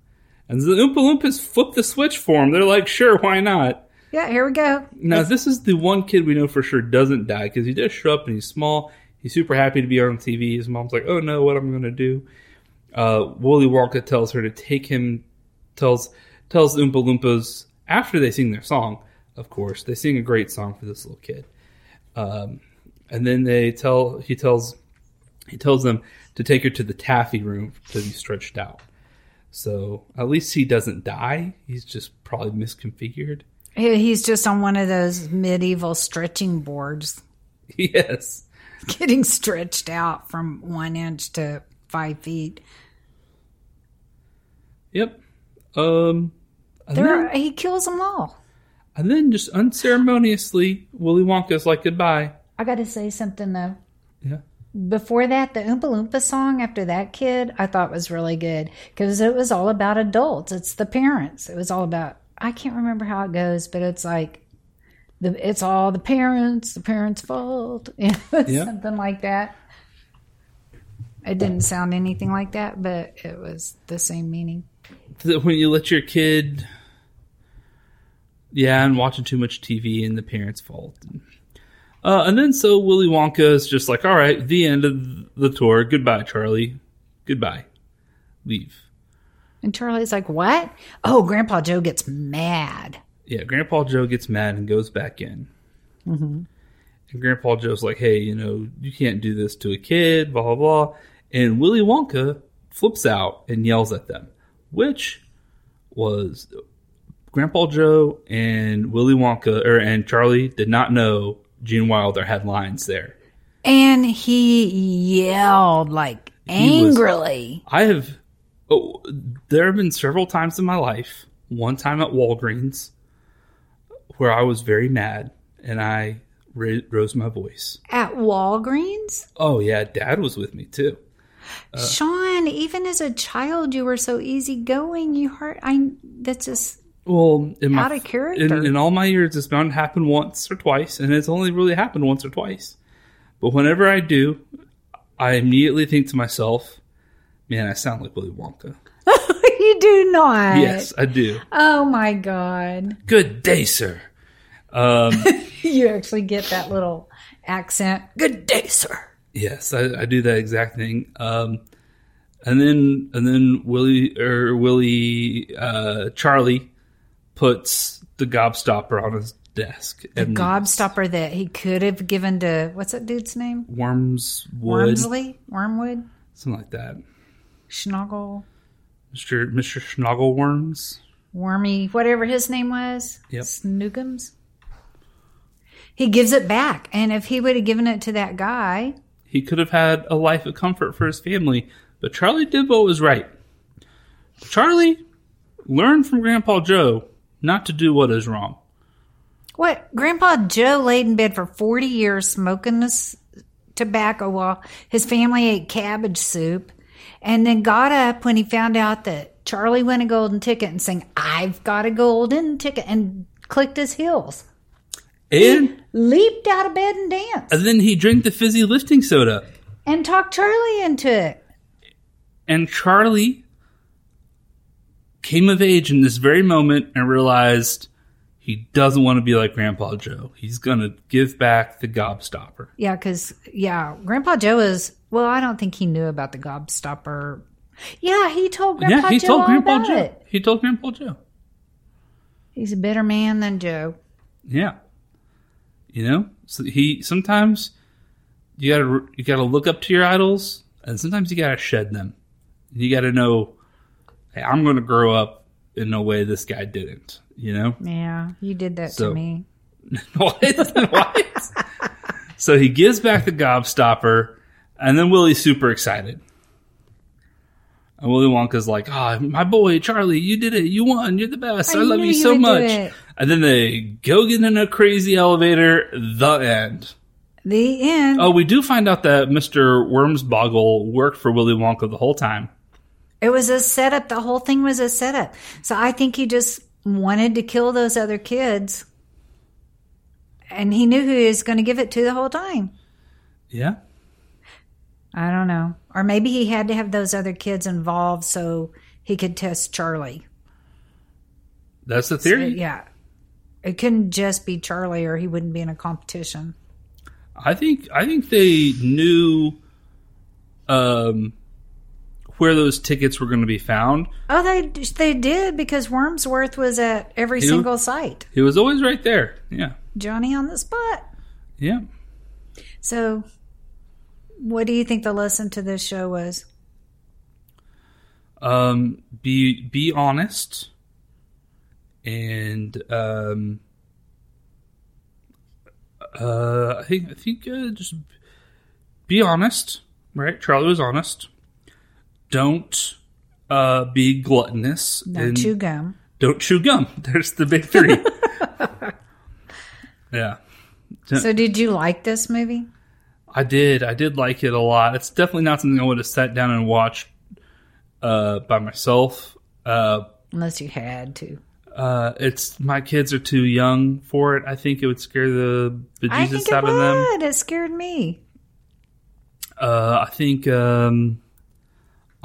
And the Oompa Loompas flip the switch for him. They're like, sure, why not? Yeah, here we go. Now, this is the one kid we know for sure doesn't die because he does show up and he's small. He's super happy to be on TV. His mom's like, oh no, what am I going to do? Uh, Willy Wonka tells her to take him, tells tells Oompa Loompas after they sing their song. Of course, they sing a great song for this little kid. Um, and then they tell he tells he tells them to take her to the taffy room to be stretched out. So at least he doesn't die. He's just probably misconfigured. He's just on one of those medieval stretching boards. Yes. Getting stretched out from one inch to five feet. Yep. Um, there, then, he kills them all. And then just unceremoniously, Willy Wonka's like goodbye. I got to say something though. Yeah. Before that, the Oompa Loompa song after that kid, I thought was really good because it was all about adults. It's the parents. It was all about. I can't remember how it goes, but it's like the it's all the parents, the parents' fault, yeah. something like that. It didn't sound anything like that, but it was the same meaning. When you let your kid, yeah, and watching too much TV and the parents' fault. Uh, and then so Willy Wonka is just like, all right, the end of the tour. Goodbye, Charlie. Goodbye. Leave. And Charlie's like, what? Oh, Grandpa Joe gets mad. Yeah, Grandpa Joe gets mad and goes back in. Mm-hmm. And Grandpa Joe's like, hey, you know, you can't do this to a kid, blah, blah, blah. And Willy Wonka flips out and yells at them, which was Grandpa Joe and Willy Wonka, or and Charlie did not know Gene Wilder had lines there. And he yelled like angrily. Was, I have, oh, there have been several times in my life, one time at Walgreens, where I was very mad and I rose my voice. At Walgreens? Oh, yeah. Dad was with me too. Uh, Sean, even as a child, you were so easygoing. You heard, I, that's just. Well, in my, out of character. In, in all my years, it's bound to happen once or twice, and it's only really happened once or twice. But whenever I do, I immediately think to myself, man, I sound like Willy Wonka. you do not. Yes, I do. Oh my god. Good day, sir. Um, you actually get that little accent. Good day, sir. Yes, I, I do that exact thing. Um, and then and then Willy or Willy uh, Charlie puts the gobstopper on his desk. The and gobstopper that he could have given to what's that dude's name? Wormswood. Wormsley? Wormwood? Something like that. Schnoggle. Mr. Mr. Schnoggleworms. Wormy, whatever his name was. Yep. Snoogums. He gives it back. And if he would have given it to that guy. He could have had a life of comfort for his family. But Charlie did what was right. Charlie learned from Grandpa Joe not to do what is wrong. What? Grandpa Joe laid in bed for 40 years smoking this tobacco while his family ate cabbage soup and then got up when he found out that Charlie won a golden ticket and sang, I've got a golden ticket, and clicked his heels. And he leaped out of bed and danced. And then he drank the fizzy lifting soda. And talked Charlie into it. And Charlie came of age in this very moment and realized he doesn't want to be like Grandpa Joe. He's going to give back the gobstopper. Yeah, because, yeah, Grandpa Joe is, well, I don't think he knew about the gobstopper. Yeah, he told Grandpa yeah, he Joe told Grandpa Joe. It. He told Grandpa Joe. He's a better man than Joe. Yeah. You know, so he sometimes you gotta you gotta look up to your idols, and sometimes you gotta shed them. You gotta know, hey, I'm going to grow up in a way this guy didn't you know? Yeah, you did that so, to me. what? what? so he gives back the gobstopper, and then Willy's super excited. And Willy Wonka's like, ah, my boy Charlie, you did it. You won. You're the best. I, I love you you so much. And then they go get in a crazy elevator. The end. The end. Oh, we do find out that Mr. Wormsboggle worked for Willy Wonka the whole time. It was a setup. The whole thing was a setup. So I think he just wanted to kill those other kids. And he knew who he was going to give it to the whole time. Yeah. I don't know. Or maybe he had to have those other kids involved so he could test Charlie. That's the theory. Yeah. It couldn't just be Charlie or he wouldn't be in a competition. I think I think they knew um where those tickets were going to be found. Oh, they they did because Wormsworth was at every single site. He was always right there. Yeah. Johnny on the spot. Yeah. So, what do you think the lesson to this show was? Um be be honest and um uh I think I think uh, just be honest, right? Charlie was honest. Don't uh be gluttonous Don't chew gum. don't chew gum. There's the big three. yeah. So, did you like this movie? I did. I did like it a lot. It's definitely not something I would have sat down and watched uh, by myself. Uh, Unless you had to. uh, it's my kids are too young for it. I think it would scare the bejesus out of them. It scared me. Uh, I think um,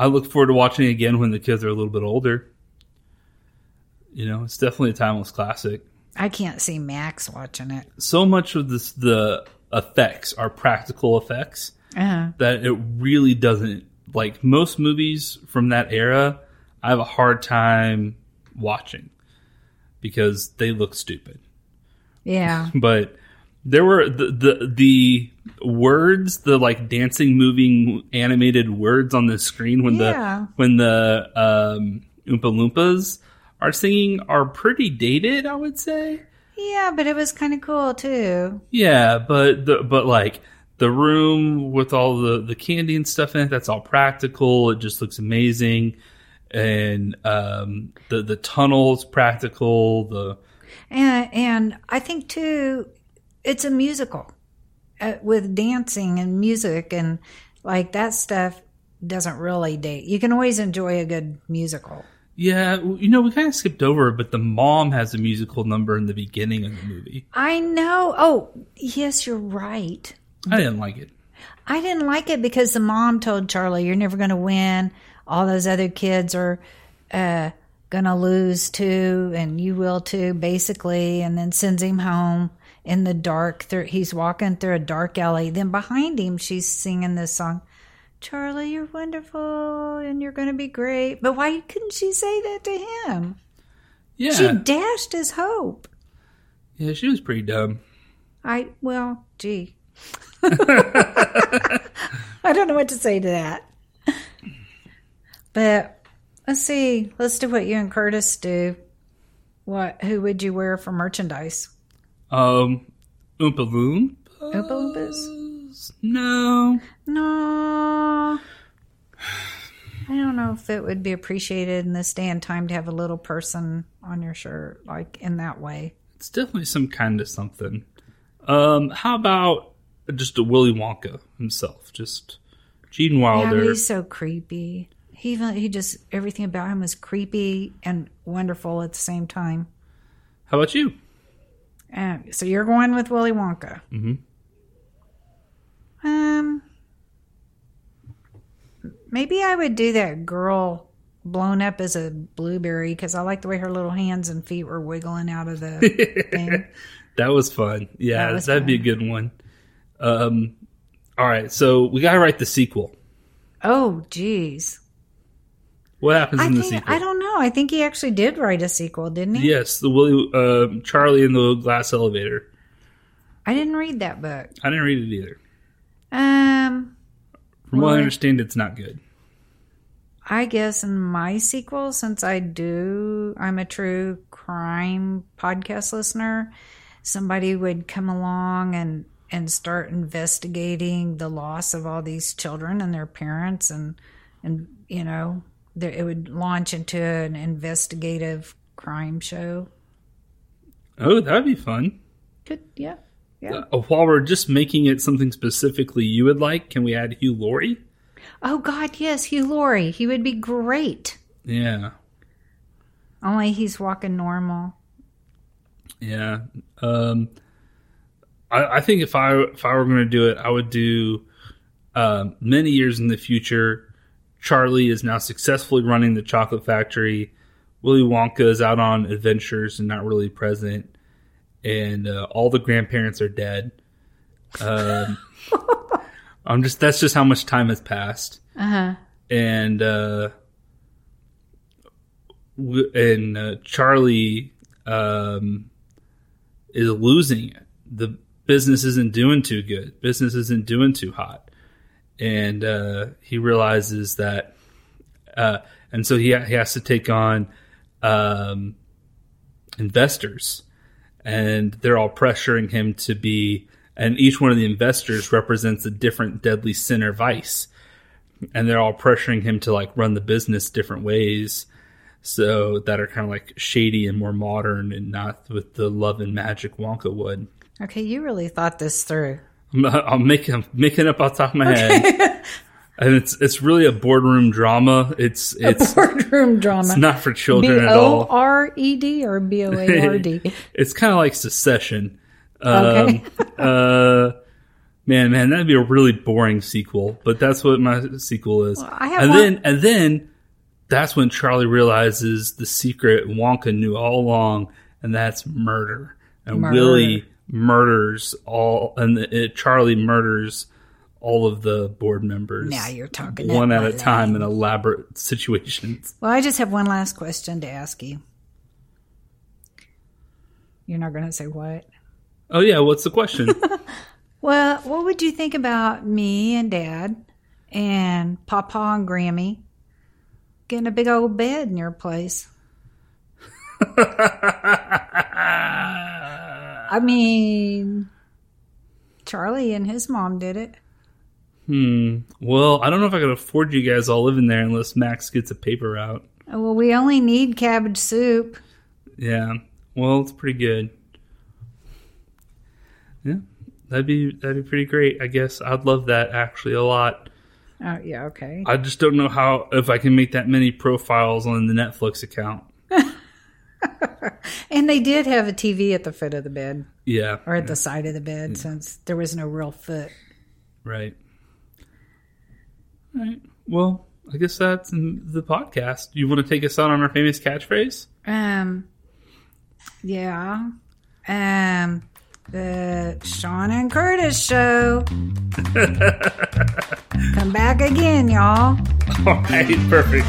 I look forward to watching it again when the kids are a little bit older. You know, it's definitely a timeless classic. I can't see Max watching it. So much of this, the effects are practical effects. Uh-huh. that it really doesn't like most movies from that era i have a hard time watching because they look stupid Yeah. but there were the the, the words the like dancing moving animated words on the screen when Yeah. the when the um oompa loompas are singing are pretty dated i would say Yeah, but it was kind of cool too. Yeah, but the but like the room with all the the candy and stuff in it, that's all practical. It just looks amazing, and um, the the tunnels practical. The And and I think too, it's a musical uh, with dancing and music and like that stuff doesn't really date. You can always enjoy a good musical. yeah, you know, we kind of skipped over, but the mom has a musical number in the beginning of the movie. I know. Oh, yes, you're right. I didn't like it. I didn't like it because the mom told Charlie, "You're never going to win. All those other kids are uh, going to lose too, and you will too." Basically, and then sends him home in the dark. Through, he's walking through a dark alley. Then behind him, she's singing this song. Charlie, you're wonderful and you're going to be great. But why couldn't she say that to him? Yeah, She dashed his hope. yeah, she was pretty dumb. I, well, gee. I don't know what to say to that. But let's see. Let's do what you and Curtis do. What? Who would you wear for merchandise? Um, Oompa Loompas? Oompa Loompas? No, No. I don't know if it would be appreciated in this day and time to have a little person on your shirt, like in that way. it's definitely some kind of something. Um, how about just a Willy Wonka himself? Just Gene Wilder. Yeah, he's so creepy. He even he just everything about him is creepy and wonderful at the same time. How about you? And so you're going with Willy Wonka. Mhm. Um, maybe I would do that girl blown up as a blueberry because I like the way her little hands and feet were wiggling out of the thing. That was fun. Yeah, That that'd be a good one. Um, all right, so we gotta write the sequel. Oh, geez. What happens I in the think sequel? I don't know. I think he actually did write a sequel, didn't he? Yes, the Willy uh, Charlie in the glass elevator. I didn't read that book. I didn't read it either. Um, From what I understand, it's not good. I guess in my sequel, since I do, I'm a true crime podcast listener, somebody would come along and, and start investigating the loss of all these children and their parents and, and, you know, there, it would launch into an investigative crime show. Oh, that'd be fun. Good, yeah, yeah. Uh, while we're just making it something specifically you would like, can we add Hugh Laurie? Oh God, yes, Hugh Laurie. He would be great. Yeah, Only he's walking normal. yeah. Um, I, I think if I if I were going to do it, I would do um, many years in the future. Charlie is now successfully running the chocolate factory. Willy Wonka is out on adventures and not really present, and uh, all the grandparents are dead. Um, I'm just that's just how much time has passed. Uh huh. and uh, w- and uh, Charlie um, is losing it. The business isn't doing too good. Business isn't doing too hot, and uh, he realizes that, uh, and so he he has to take on um, investors, and they're all pressuring him to be. And each one of the investors represents a different deadly sin or vice and they're all pressuring him to like run the business different ways so that are kind of like shady and more modern and not with the love and magic Wonka would. Okay, you really thought this through. I'm, I'm making I'm making it up off the top of my head, and it's it's really a boardroom drama. It's it's Boardroom drama. it's not for B children at all. R E D or B O A R D. It's kind of like Succession. Um, Okay. uh, man, man, that'd be a really boring sequel. But that's what my sequel is. I have and one- then, and then, that's when Charlie realizes the secret Wonka knew all along, and that's murder. And Murder. Willy murders all, and it, Charlie murders all of the board members. Now you're talking one at a time in elaborate situations. Well, I just have one last question to ask you. You're not going to say what? Oh yeah, what's the question? Well, what would you think about me and Dad and Papa and Grammy getting a big old bed in your place? I mean, Charlie and his mom did it. Hmm. Well, I don't know if I could afford you guys all living there unless Max gets a paper route. Well, we only need cabbage soup. Yeah. Well, it's pretty good. Yeah. That'd be that'd be pretty great. I guess I'd love that actually a lot. Oh, yeah, okay. I just don't know how if I can make that many profiles on the Netflix account. And they did have a TV at the foot of the bed Yeah. or at the side of the bed since there was no real foot. Right. All right. Well, I guess that's the podcast. You want to take us out on our famous catchphrase? Um, yeah. Um, the Sean and Curtis show. Come back again, y'all. All right. Perfect.